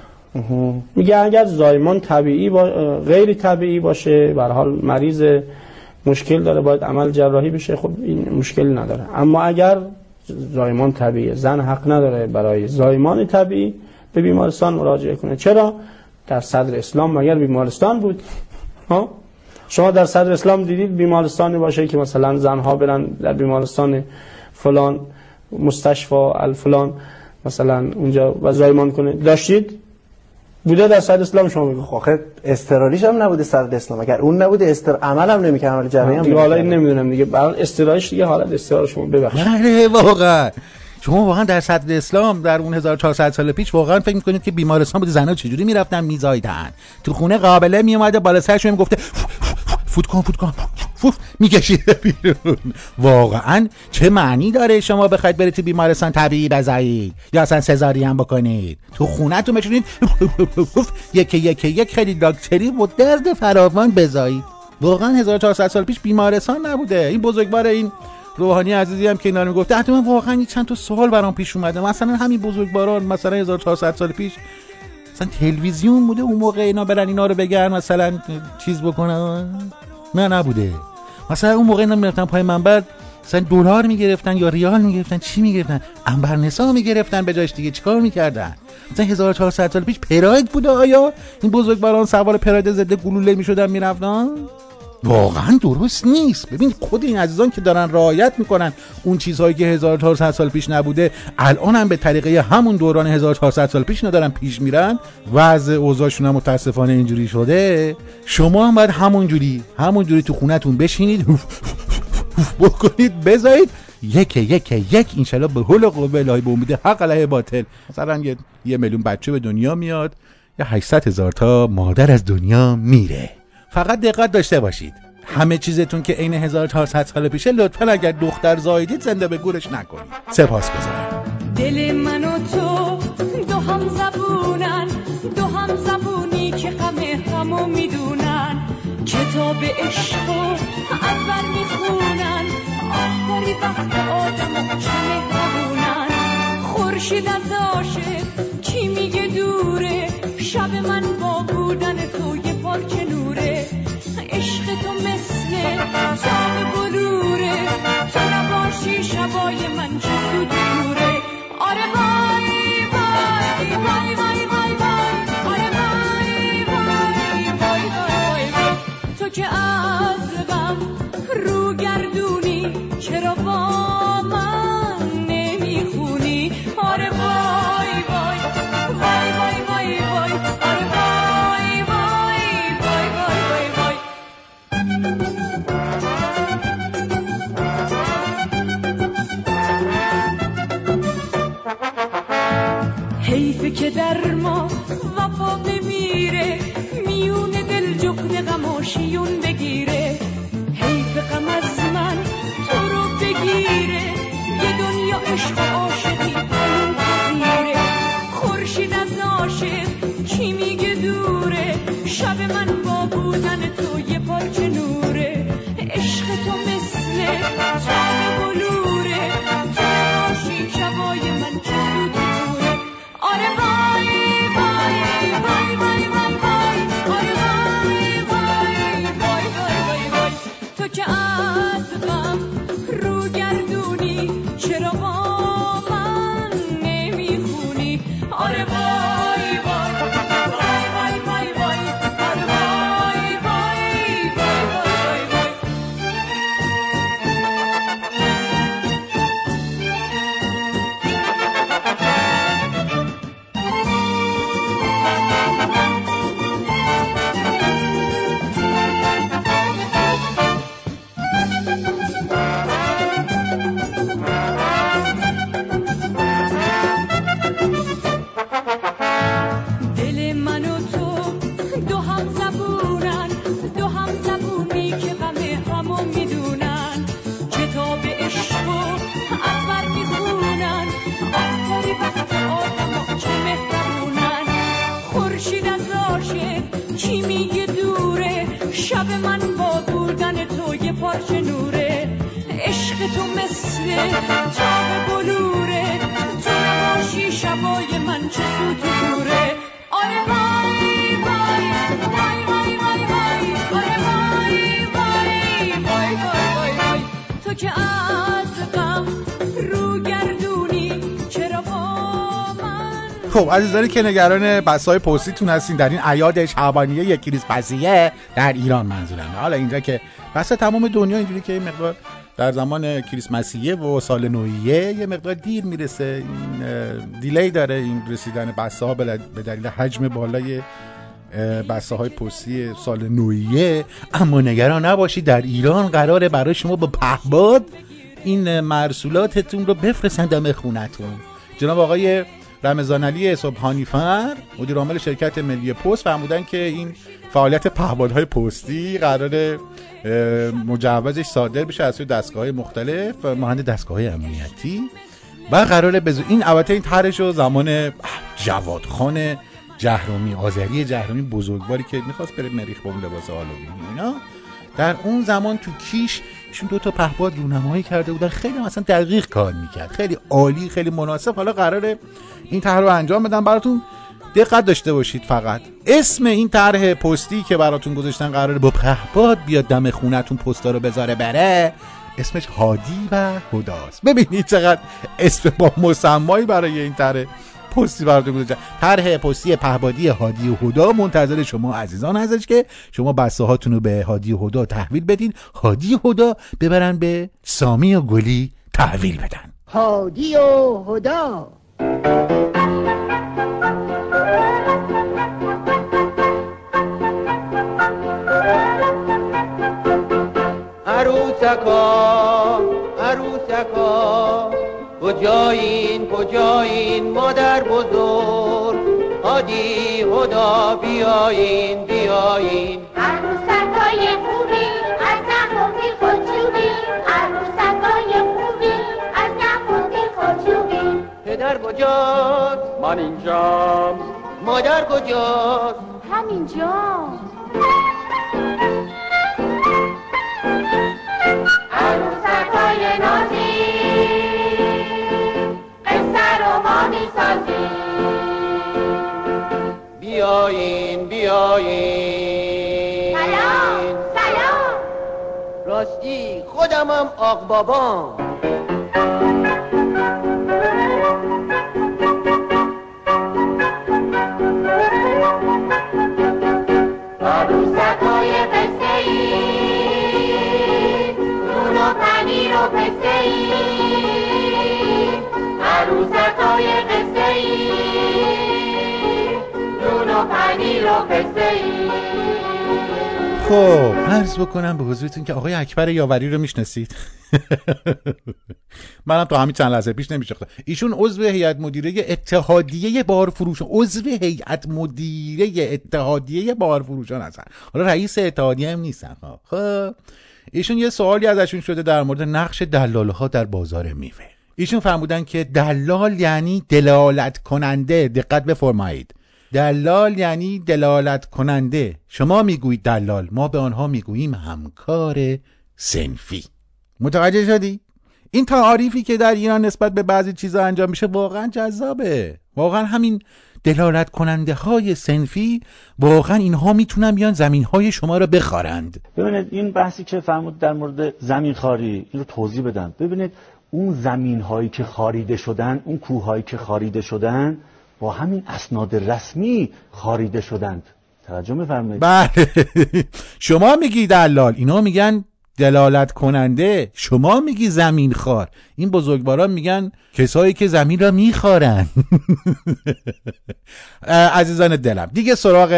میگه اگر زایمان طبیعی با... غیر طبیعی باشه به حال مریض مشکل داره باید عمل جراحی بشه خب این مشکل نداره. اما اگر زایمان طبیعی زن حق نداره برای زایمان طبیعی به بیمارستان مراجعه کنه. چرا؟ در صدر اسلام مگر بیمارستان بود؟ ها؟ شما در صدر اسلام دیدید بیمارستانی باشه که مثلا زنها برن در بیمارستان فلان مستشفى الفلان مثلا اونجا و زایمان کنه. داشتید؟ بوده در صدر اسلام شما میگه آخه استرالیش هم نبوده صدر اسلام. اگر اون نبوده استر عمل هم نمی‌کنه عمل جراحی هم دیگه حالا این. نمی‌دونم دیگه. برای استراحش دیگه حالت استرار شما ببخشید. بله واقعا. شما واقعا در صدر اسلام در اون 1400 سال پیش واقعا فکر می‌کنید که بیمارستان بوده زنها چجوری می‌رفتن میزایدن تو خونه قابله میومده بالا سرش می‌گفته فوت کن فوت کن. فوت. میکشیده بیرون. واقعا چه معنی داره شما بخواید برید تو بیمارستان طبیعی بزایید؟ یا اصلا سزارین بکنید؟ تو خونه تو بشینید یک یک یک. خیلی داکتری و درد فراوان بزایید. واقعا 1400 سال پیش بیمارستان نبوده. این بزرگوار این روحانی عزیزی هم که اینا رو می‌گفته حتی من واقعا چند تا سوال برام پیش اومده. مثلا همین بزرگواران مثلا 1400 سال پیش مثلا تلویزیون بوده اون موقع اینا برن اینا رو بگن مثلا چیز بکنن؟ نه نبوده. مثلا اون موقع اینا می‌رفتن پای منبر مثلا دلار می‌گرفتن یا ریال می‌گرفتن چی می‌گرفتن؟ انبرنسا می‌گرفتن به جاش دیگه. چیکار می‌کردن؟ مثلا 1400 سال پیش پراید بوده آیا؟ این بزرگواران سوار پراید ضد گلوله می‌شدن می‌رفتن؟ واقعا درست نیست. ببین خود این عزیزان که دارن رعایت می‌کنن اون چیزهایی که 1400 سال پیش نبوده الان هم به طریقه همون دوران 1400 سال پیش ندارن پیش میرن. وضع اوضاعشون هم متاسفانه اینجوری شده. شما هم باید همونجوری همونجوری تو خونتون بشینید. بکنید بذارید. یک یک یک. انشالله به حول و قوه الهی به امید حق علیه باطل. مثلا یه, یه میلیون بچه به دنیا میاد. یا 800 هزار تا مادر از دنیا میره. فقط دقت داشته باشید. همه چیزتون که عین 1400 سال پیشه لطفا اگر دختر زایدید زنده به گورش نکنید. سپاس گذارم. دل من و تو دو هم زبونن دو هم زبونی که غم همو می‌دونن. کتاب عشق اول می‌خونن آخری وقت آدم چه مهربونن خورشید از عاشق کی میگه دوره؟ شب من با بودن تو یه تو چاق بلوره تو نباشی شبای من چه سود دوره آره وای وای وای وای وای وای. آره وای وای وای وای وای. تو که که در ما وفا بمیره میون دل جغد غم بگیره خب عزیزانی که نگران بسای پستیتون هستین. در این عیاد شعبانیه یک کریسمسیه در ایران منظورم. حالا اینجا که بس تمام دنیا اینجوری که یه مقدار در زمان کریسمسیه و سال نویه یه مقدار دیر می‌رسه. این دیلی داره این رسیدن بسته ها به دلیل حجم بالای بسته های پستی سال نویه. اما نگران نباشید در ایران قراره برای شما با پهباد این مرسولاتتون رو بفرستن دم خونتون. جناب آقای رمضان علی صبحانی فر مدیر عامل شرکت ملی پست فرمودن که این فعالیت پهپادهای پستی قرار مجوزش صادر بشه از سوی دستگاه مختلف. مانند دستگاه امنیتی. و قراره بزو این البته این طرحش زمان جواد خان جهرومی آذری جهرومی بزرگواری که می‌خواست بره مریخ اون لباس هالووین اینا. در اون زمان تو کیش ایشون دو تا پهپاد رونمایی کرده بودن خیلی مثلا دقیق کار می‌کرد. خیلی عالی خیلی مناسب. حالا قراره این طرح رو انجام بدم. براتون دقت داشته باشید فقط. اسم این طرح پستی که براتون گذاشتن قراره با پهپاد بیاد دم خونتون پستا رو بذاره بره. اسمش هادی و هداست ببینید چقدر اسم با مسمایی برای این طرح. پستی براتون گذاشتن طرح پستی پهبادی هادی و هدا. منتظر شما عزیزان هستش که شما بسته هاتون رو به هادی و هدا تحویل بدین. هادی و هدا ببرن به سامی و گلی تحویل بدن. هادی و هدا. عروسکا عروسکا. کجایین کجایین مادر بزرگ؟ هادی هدا عروسکای خوبی از نخوندی خودشوبی عروسکای خوبی از نخوندی خودشوبی پدر کجاست؟ من اینجام مادر کجاست؟ همینجا عروسکای نازی بیایین بیایین. سلام سلام. راستی خودمم آق بابام خب عرض بکنم به حضورتون که آقای اکبر یاوری رو می‌شناسید. منم تا همین چند لحظه پیش نمیشناختم. ایشون عضو هیئت مدیره اتحادیه بارفروشان عضو هیئت مدیره اتحادیه بارفروشان هستن. حالا رئیس اتحادیه هم نیستن ها. خب ایشون یه سوالی ازشون شده در مورد نقش دلاله ها در بازار میوه. ایشون فرمودن که دلال یعنی دلالت کننده دقت بفرمایید. دلال یعنی دلالت کننده شما می‌گویید دلال ما به آنها می‌گوییم همکار سنفی. متوجه شدی؟ این تعاریفی که در ایران نسبت به بعضی چیزا انجام میشه واقعا جذابه. واقعا همین دلالت کننده های سنفی واقعا اینها می‌تونن بیان زمین های شما رو بخارند. ببینید این بحثی که فرمود در مورد زمین خاری این رو توضیح بدم. ببینید اون زمین هایی که خاریده شدن اون کوه هایی که خاریده شدن با همین اسناد رسمی خاریده شدند. توجه میفرمایید بله. شما میگی دلال. اینا میگن دلالت کننده. شما میگی زمین خار. این بزرگواران میگن کسایی که زمین را میخارن عزیزان دلم دیگه سراغ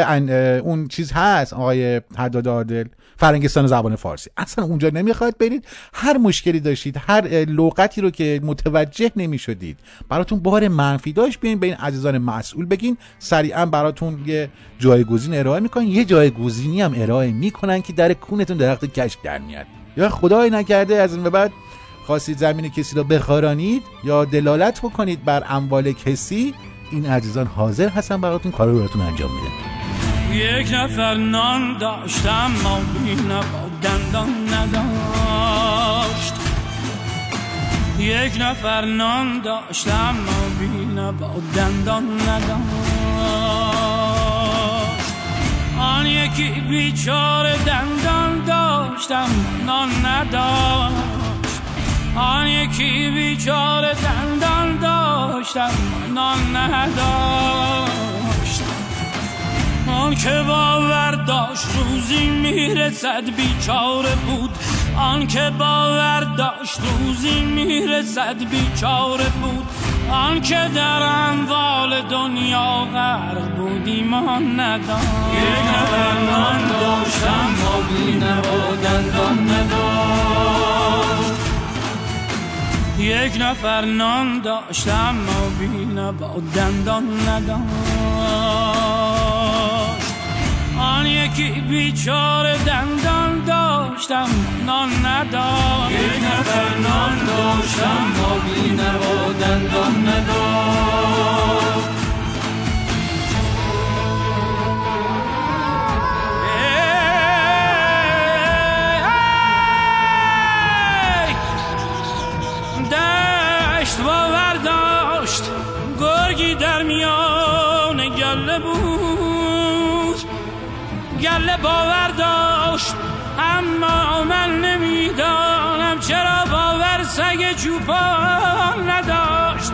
اون چیز هست آقای حداد عادل فرنگستان زبان فارسی. اصلا اونجا نمی‌خواد برید هر مشکلی داشتید هر لغتی رو که متوجه نمی‌شدید براتون بار منفی داشت بیاین به این عزیزان مسئول بگین سریعا براتون یه جایگزین ارائه می‌کنن. یه جایگزینی هم ارائه می‌کنن که در کونتون درخت کشک در میاد. یا خدای نکرده از این به بعد خواستید زمین کسی رو بخارانید یا دلالت بکنید بر اموال کسی این عزیزان حاضر هستن براتون کارو براتون انجام میدن. یک نفر نان داشتم ما بی نبا دندان نداشت. یک نفر نان داشتم ما بی نبا دندان نداشت. آن یکی بیچاره دندان داشتم نان نداشت. آن یکی بیچاره دندان داشتم نان نداشت آن که باور داشت روزی می‌رسد بیچاره بود. آن که باور داشت روزی می‌رسد بیچاره بود. آن که در اموال دنیا غرق بود ایمان نداشت. یک نفر نان داشتم ما بی دندان نداشت. یک نفر نان داشتم ما بی نوا دندان نداشت. آن یکی بیچاره دندان داشتم نان نداشت. یک نفر نان داشتم ما بی نوا دندان نداشت. گله باور داشت اما من نمی‌دانم چرا باور سگ چوپان نداشت.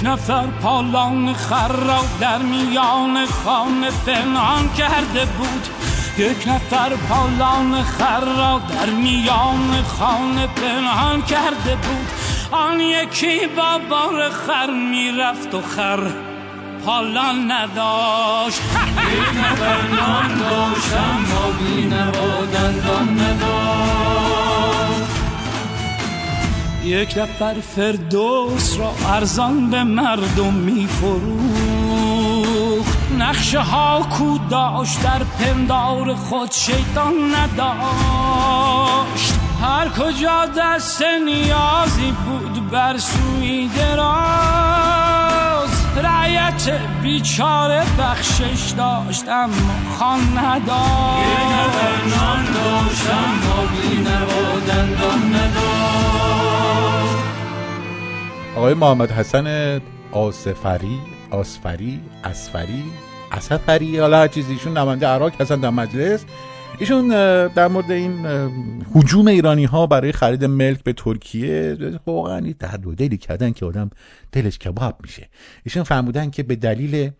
یک نفر پالان خر را در میان خانه پنهان کرده بود یک نفر پالان خر را در میان خانه پنهان کرده بود آن یکی با بار خر می‌رفت و خر پالان نداشت یک نفر نان داشتم ما بی نوا دندان نداشت یک نفر فردوس را ارزان به مردم میفروخت. نقشه ها کو داشت در پندار خود شیطان نداشت. هر کجا دست نیازی بود بر سوی دراز. رعیت بیچاره بخشش داشت اما خان نداشت. یک نفر نان داشتم ما بی نوا دندان نداشت. آقای محمد حسن آصفری آسفری اسفری اسفری حالا هر چیزی ایشون نماینده عراق هستن در مجلس. ایشون در مورد این اه، هجوم ایرانی ها برای خرید ملک به ترکیه واقعا این درد و دلی کردن که آدم دلش کباب میشه. ایشون فرمودن که به دلیل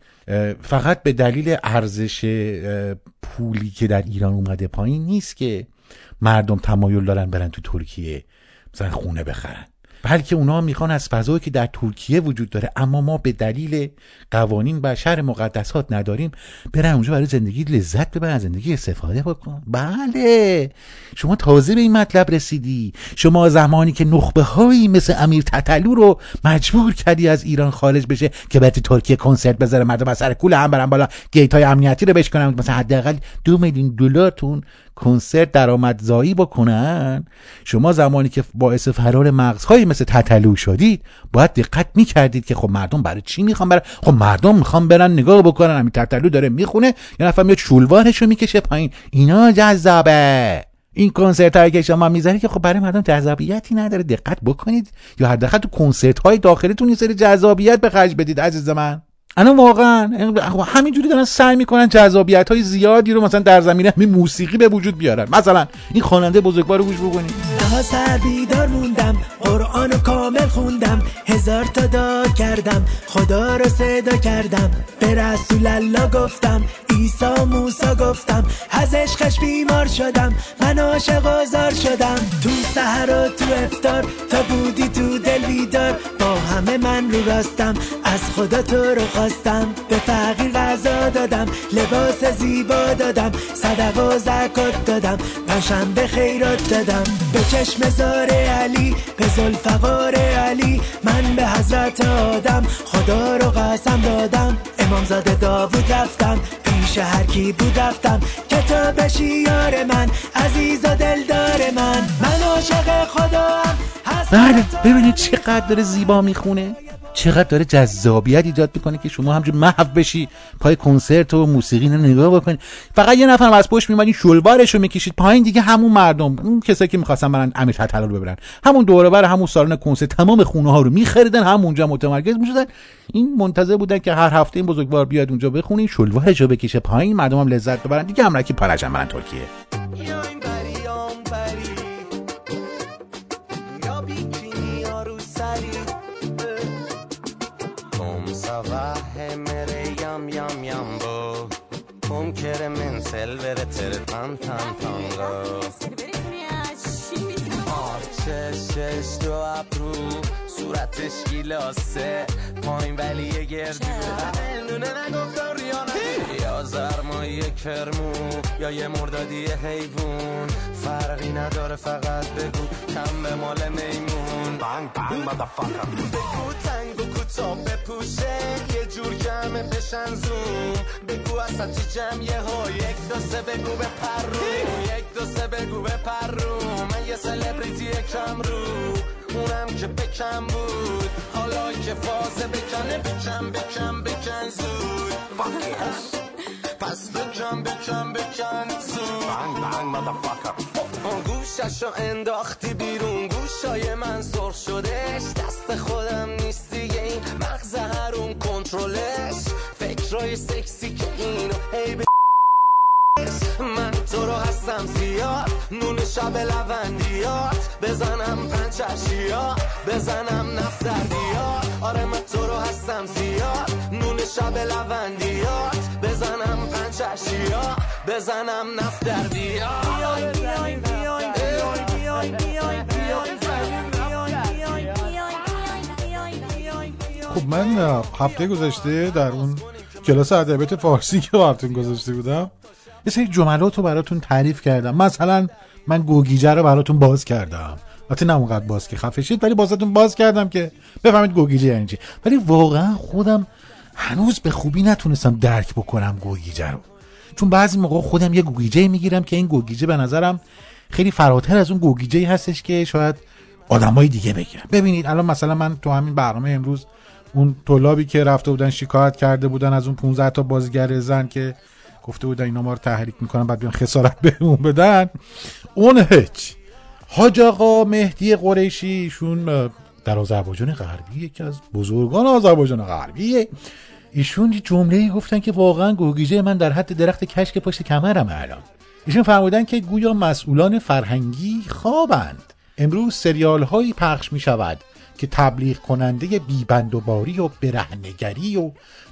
فقط به دلیل ارزش پولی که در ایران اومده پایین نیست که مردم تمایل دارن برن تو ترکیه مثلا خونه بخرن. بلکه اونا می‌خوان از فضایی که در ترکیه وجود داره اما ما به دلیل قوانین و شهر مقدسات نداریم برن اونجا برای زندگی لذت ببرن زندگی استفاده بکن. بله. شما تازه به این مطلب رسیدی. شما زمانی که نخبه هایی مثل امیر تتلو رو مجبور کردی از ایران خارج بشه که بعد ترکیه کنسرت بذاره مردم از سر کول هم برن بالا گیت های امنیتی رو بشکنن مثلا حداقل دو میلیون دلارتون کنسرت درآمدزایی بکنن؟ شما زمانی که باعث فرار مغزهایی مثل تتلو شدید باید دقت می‌کردید که خب مردم برای چی می‌خوان برن؟ خب مردم می‌خوان برن نگاه بکنن همین تتلو داره می‌خونه یا نفر میاد شلوارشو می‌کشه پایین. اینا جذابه. این کنسرت هایی که شما می‌ذارید که خب برای مردم جذابیتی نداره. دقت بکنید. یا حداقل تو کنسرت های داخلیتون یه سری جذابیت به خرج بدید عزیز من. الان واقعا همینجوری دارن سعی می‌کنن جذابیت های زیادی رو مثلا در زمینه موسیقی به وجود بیارن. مثلا این خواننده بزرگوار رو گوش بکنید. تا سر بیدار موندم قرآن کامل خوندم. هزار تا دعا کردم خدا رو صدا کردم. به رسول الله گفتم ایسا موسا گفتم. از عشقش بیمار شدم من عاشق آزار شدم. تو سهر و تو افتار تا بودی تو دل بیدار. با همه من رو راستم از خدا تو رو خواستم. به فقیر غذا دادم لباس زیبا دادم. صدق و زکات دادم پنجشنبه خیرات دادم. به چشم زار علی به زلفقار علی. من به حضرت آدم خدا رو قسم دادم. امامزاده داوود رفتم پیش هر کی بود رفتم. که تو بشی یار من عزیز و دلدار من. من عاشق خدا بله ببینید چقدر داره زیبا می‌خونه. چقدر داره جذابیت ایجاد می‌کنه که شما همجور محو بشی پای کنسرت و موسیقی نگاه بکنید فقط یه نفر از پشت میمدین شلوارش رو می‌کشید پایین دیگه همون مردم اون کسایی که می‌خواستن برن امیر فتحی رو ببرن. همون دوره بر همون سالن کنسرت تمام خونه ها رو میخریدن همونجا متمرکز می‌شدن. این منتظر بودن که هر هفته این بزرگوار بیاد اونجا بخونه شلوارش رو بکشه پایین مردم هم لذت ببرن. دیگه امرکی پارجن برن ترکیه. Kom kere men selvere tere tan tan tango آرچشش دو ابرو صورتش گیلاسه. پایین ولی یه گردو نونه نگفتم ریانه یا زرمایی کرمو یا یه مردادی حیوون فرقی نداره فقط بگو کم به مال میمون. بانگ بانگ مدفاکر بگو تنگ و کوتاه بپوشه. یه جور جمع بشن زوم. بگو اساتی جمعیه ها؟ یک دو سه بگو به پرو یک دو سه بگو به پرو من یه سلبریتی کم رو که بکم بود. حالا که فازه بکنه بکن بکن بکن زود. پس بکن بکن بکن زود. بانگ بانگ مدفاکر گوششو انداختی بیرون. گوشای من سرخ شدش دست خودم نیست دیگه. این مغز هرون کنترلش. فکرای سکسی که اینو هی. من تو رو هستم زیاد نون شب لوندیات بزنم پنچشیا بزنم نفتردیات آره من تو رو هستم زیاد نون شب لوندیات بزنم پنچشیا بزنم خب من هفته گذشته در اون کلاس ادبیات فارسی که براتون گذاشته بودم یه سری جملات رو براتون تعریف کردم. مثلا من گوگیجه رو براتون باز کردم. البته نه اونقدر باز که خفه شید ولی بازتون باز کردم که بفهمید گوگیجه یعنی چی. ولی واقعا خودم هنوز به خوبی نتونستم درک بکنم گوگیجه رو. چون بعضی موقع خودم یه گوگیجه می‌گیرم که این گوگیجه به نظرم خیلی فراتر از اون گوگیجه هستش که شاید آدمای دیگه بگیرن. ببینید الان مثلا من تو همین برنامه امروز اون طلابی که رفته بودن شکایت کرده بودن از اون 15 تا بازیگر زن که گفته بودن اینا ما رو تحریک می‌کنن بعد بیان خسارت بهمون بدن. اون هیچ. حاج آقا مهدی قریشی ایشون در آذربایجان غربی یکی از بزرگان آذربایجان غربیه ایشون جمله گفتن که واقعا گوگیجه من در حد درخت کشک پشت کمرم الان. ایشون فرمودن که گویا مسئولان فرهنگی خوابند. امروز سریال هایی پخش می شود که تبلیغ کننده بیبند و باری و برهنگری و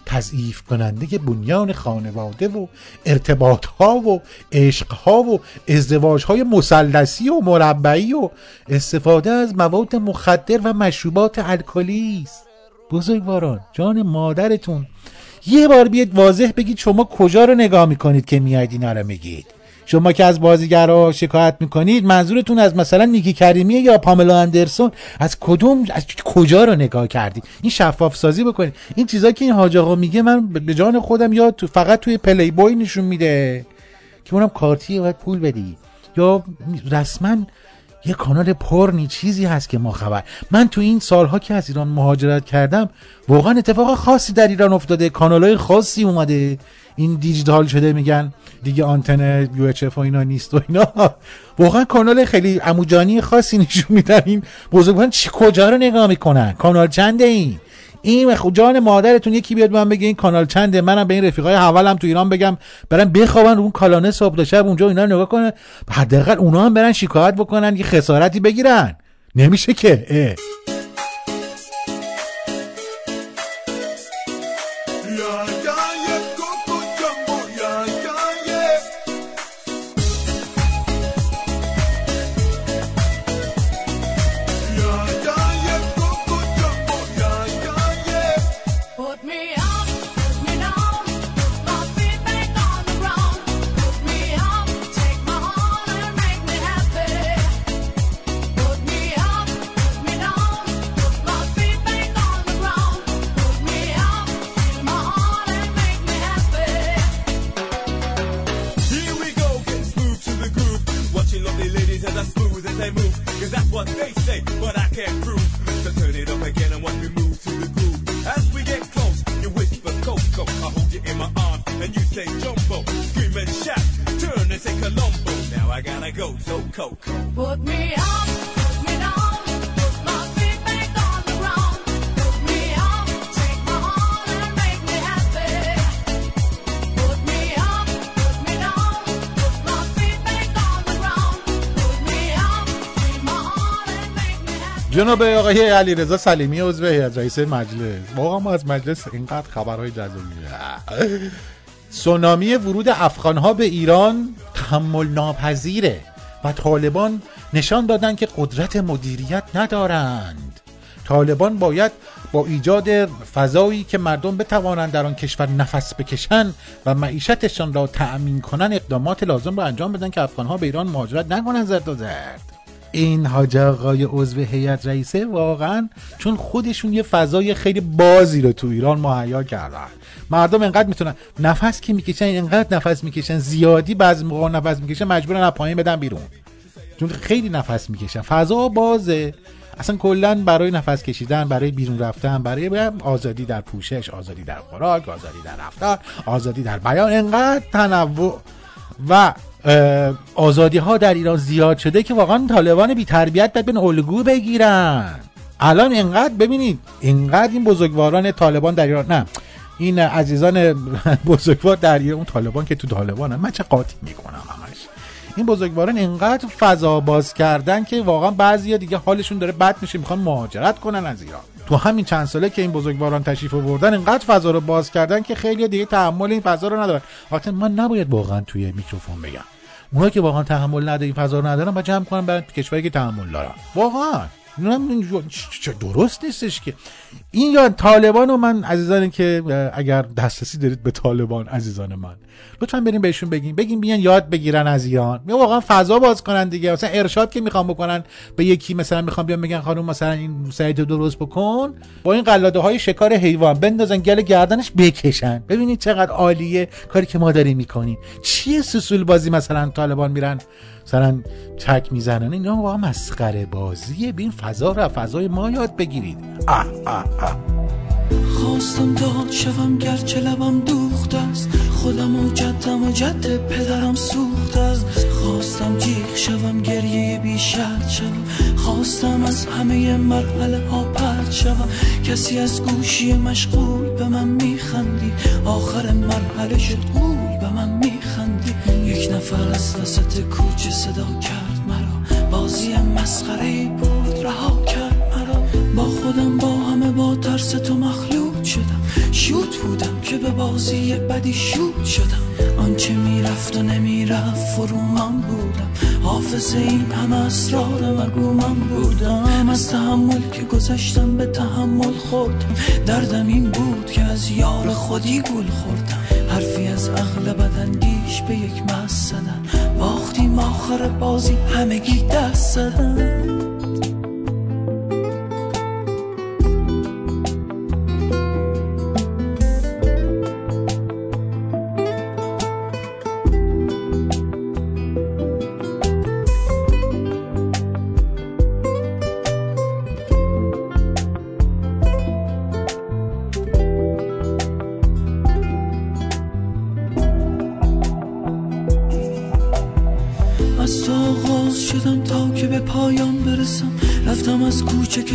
تضعیف کننده بنیان خانواده و ارتباط ها و عشق ها و ازدواج های مسلسی و مربعی و استفاده از مواد مخدر و مشروبات الکلی است. بزرگواران جان مادرتون یه بار بیاد واضح بگید شما کجا رو نگاه می‌کنید که میاید اینا رو میگید. شما که از بازیگرا شکایت می‌کنید منظورتون از مثلا نیکی کریمی یا پاملا اندرسون از کدوم از کجا رو نگاه کردید این شفاف سازی بکنید. این چیزا که این حاج میگه من به جان خودم یا تو فقط توی پلی بوی نشون میده. که اونم کارتیه باید پول بدی. یا رسما یه کانال پرنی چیزی هست که ما خبر. من تو این سالها که از ایران مهاجرت کردم واقعا اتفاق خاصی در ایران افتاده. کانال های خاصی اومده. این دیجیتال شده میگن دیگه آنتن یو اچ اف و اینا نیست و اینا. واقعا کانال خیلی عموجانی خاصی نشون میدن. این بزرگواران چی کجا رو نگاه می‌کنن؟ کانال چنده این؟ این جان مادرتون یکی بیاد من بگه این کانال چنده. منم به این رفیقای حوالم تو ایران بگم برن بخوابن رو اون کالانه صبح تا شب اونجا اینا نگاه کنن. حداقل اونا هم برن شکایت بکنن یه خسارتی بگیرن. نمیشه که اه. jumbo, scream and shout, turn and say Colombo. Now I gotta go, so Coke. Put me up, put me down, put my feet back on the ground. Put me up, take my horn and make me happy. Put me up, put me down, put my feet back on the ground. Put me up, take my horn and make me happy. جناب آقای علیرضا سلیمی عضو هیئت رئیسه مجلس واقعا ما از مجلس اینقدر خبرهای جذابی سونامی ورود افغانها به ایران تحمل ناپذیره و طالبان نشان دادن که قدرت مدیریت ندارند. طالبان باید با ایجاد فضایی که مردم بتوانند در آن کشور نفس بکشند و معیشتشان را تأمین کنند اقدامات لازم را انجام بدن که افغانها به ایران مهاجرت نکنند زرد و زرد. این حاج آقای عضو هیئت رئیسه واقعا چون خودشون یه فضای خیلی بازی رو تو ایران مهیا کردن. مردم انقدر می‌تونن نفس که می‌کشن انقدر نفس می‌کشن زیادی بعضی موقع نفس می‌کشن مجبورن از پایین بدن بیرون. چون خیلی نفس می‌کشن. فضا بازه. اصلا کلا برای نفس کشیدن برای بیرون رفتن برای آزادی در پوشش آزادی در خوراک آزادی در رفتار آزادی در بیان انقدر تنوع. و آزادی ها در ایران زیاد شده که واقعا طالبان بی تربیت باید بین الگو بگیرن. الان انقدر ببینید انقدر این بزرگواران طالبان در ایران نه این عزیزان بزرگوار در ایران اون طالبان که تو طالبان من چه قاطی می‌کنم همش. این بزرگواران انقدر فضا باز کردن که واقعا بعضی دیگه حالشون داره بد میشه می‌خوان مهاجرت کنن از ایران. تو همین چند ساله که این بزرگواران تشریف آوردن انقدر فضا رو باز کردن که خیلی دیگه تحمل این فضا رو ندارن. البته من نباید واقعا توی میکروفون بگم. اونها که واقعا تحمل ندارن این فضا رو ندارن با جمع تو کشوری که تحمل دارن. واقعا. درست نیستش که. این یا طالبان و من عزیزانی که اگر دسترسی دارید به طالبان عزیزان من. لطفا بریم بهشون بگیم. بگیم بیان یاد بگیرن از ایران. واقعا فضا باز کنن دیگه. مثلا ارشاد که می‌خوام بکنن به یکی مثلا می‌خوام بیان بگن خانم مثلا این سعید درست بکن. با این قلاده های شکار حیوان بندازن گل گردنش بکشن. ببینید چقدر عالیه کاری که ما داریم می‌کنیم. چیه سسول بازی مثلا طالبان میرن؟ مثلا چک می‌زنن اینا واقعا مسخره بازیه. بین فضا رو از فضای ما یاد بگیرید. اه اه اه خواستم داد شوم گرچه لبم دوخت است. خودم و جدم و جد پدرم سوخت است. خواستم جیغ شوم گریه بیشت شوم. خواستم از همه مرحله ها پرد شوم. کسی از گوشی مشغول به من میخندی آخر مرحله شد گول به من میخندی یک نفر از وسط کوچه صدا کرد مرا. بازی مسخره بود رها کرد مرا. با خودم با همه با ترس تو مخلوط شدم. شوت بودم که به بازی بدی شوت شدم. آنچه می‌رفت و نمی‌رفت فرو من بودم. حافظ این همه اسرار مگو من بودم. از تحمل که گذشتم به تحمل خوردم. دردم این بود که از یار خودی گول خوردم. حرفی از عقل بدندیش به یک مست زدن. باختیم آخر بازی همگی دست زدن.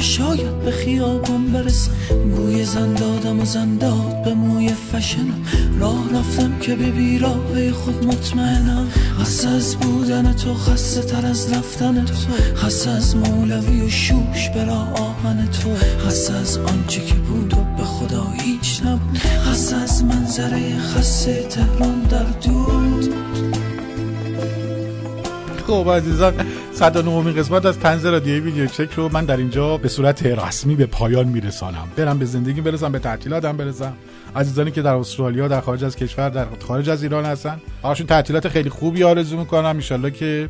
شاید به خیابان برسم. بوی زن دادم و زن داد به موی فشنم. راه رفتم که به بیراه خود مطمئنم. خسته از بودن تو خسته تر از رفتن تو. خسته از مولوی و شوش به راه آهن تو. خسته از آنچه که بود و به خدا هیچ نبود. خسته از منظره خسته تهران در دود. خب عزیزان 109 قسمت از طنز رادیویی ویدیو چک رو من در اینجا به صورت رسمی به پایان میرسانم. برم به زندگی برسم به تعطیلاتم برسم. عزیزانی که در استرالیا در خارج از کشور در خارج از ایران هستن براشون تعطیلات خیلی خوبی آرزو می‌کنم. ان که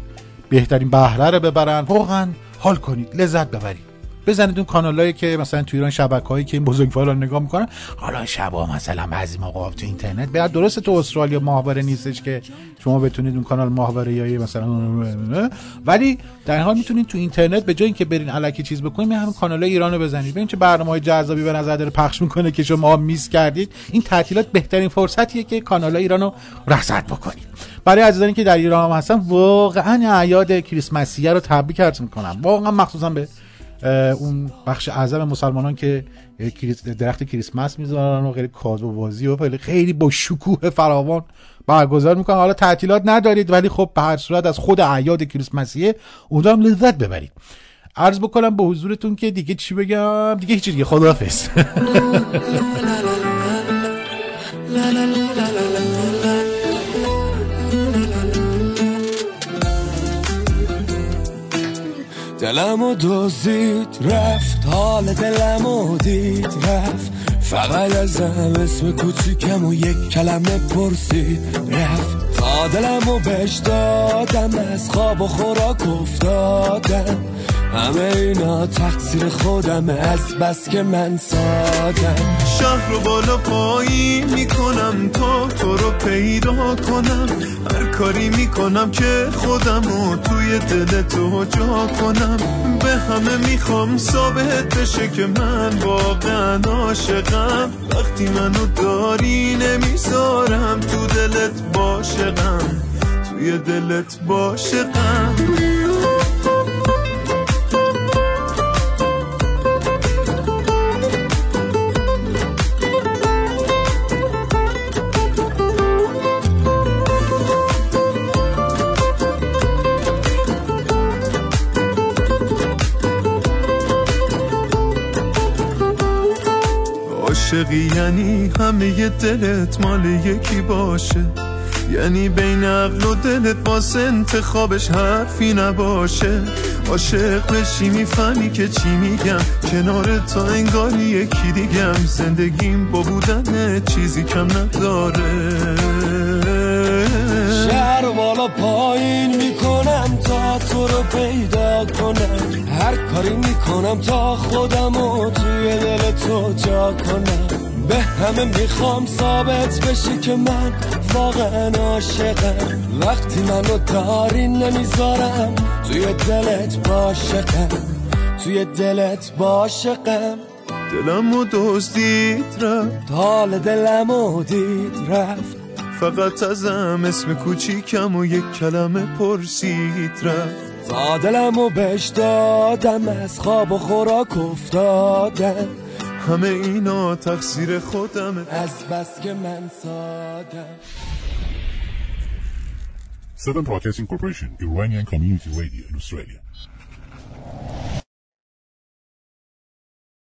بهترین بهره رو ببرن. واقعا حال کنید لذت ببرید. بزنید اون کانالایی که مثلا تو ایران شبکه‌هایی که این بزرگوارا نگاه می‌کنن. حالا شبا مثلا بعضی موقع تو اینترنت بعد درسته تو استرالیا ماهواره نیستش که شما بتونید اون کانال ماهواره یا مثلا ولی در حال می‌تونید تو اینترنت به جای اینکه برین الکی چیز بکنید همین کانال ایرانو بزنید. ببین چه برنامه‌های جذابی به نظر داره پخش می‌کنه که شما میس کردید. این تعطیلات بهترین فرصتیه که کانال ایرانو رصد بکنید. برای عزیزانی که در ایران هم هستن واقعا اعیاد کریسمسیه رو تبریک عرض می‌کنم. واقعا مخصوصا به اون بخش اعظم مسلمانان که درخت کریسمس می‌ذارن و غیر کادو بازی و خیلی خیلی با شکوه فراوان برگزار می‌کنن حالا تعطیلات ندارید ولی خب به هر صورت از خود اعیاد کریسمسیه اونجا هم لذت ببرید عرض بکنم به حضورتون که دیگه چی بگم دیگه هیچی دیگه خداحافظ دلم و دوزید رفت. حال دلم و دید رفت. فقط ازم اسم کوچیکم و یک کلمه پرسید رفت. تا دلم و بش دادم از خواب و خوراک افتادم. همه اینا تقصیر خودم از بس که من سادم. رو بالا پایین می‌کنم تا تو رو پیدا کنم. هر کاری می‌کنم که خودم رو توی دل تو جا کنم. به همه می‌خوام ثابت بشه که من واقعا عاشقم. وقتی منو داری نمی‌ذارم تو دلت باشقم. توی دلت باشقم. عاشقی یعنی همه دلت مال یکی باشه. یعنی بین عقل و دلت واسه انتخابش حرفی نباشه. عاشق بشی می‌فهمی که چی میگم. کنار تا انگاری یکی دیگم. زندگیم با بودن چیزی کم نداره. شهر بالا پایین می‌کنم تا تو رو پیدا کنم. هر کاری می‌کنم تا خودم و توی دل تو جا کنم. به همه می‌خوام ثابت بشی که من واقعا عاشقم. وقتی منو داری نمی‌ذارم توی دلت باشقم. توی دلت باشقم. دلم و دزدید رفت. حال دلم و دید رفت. فقط ازم اسم کوچیکم و یک کلمه پرسید رفت. تا دلم و بش دادم از خواب و خوراک افتادم همه اینا تقصیر خودمه از بس که من سادم Seven Broadcasting Corporation, Iranian Community Radio in Australia.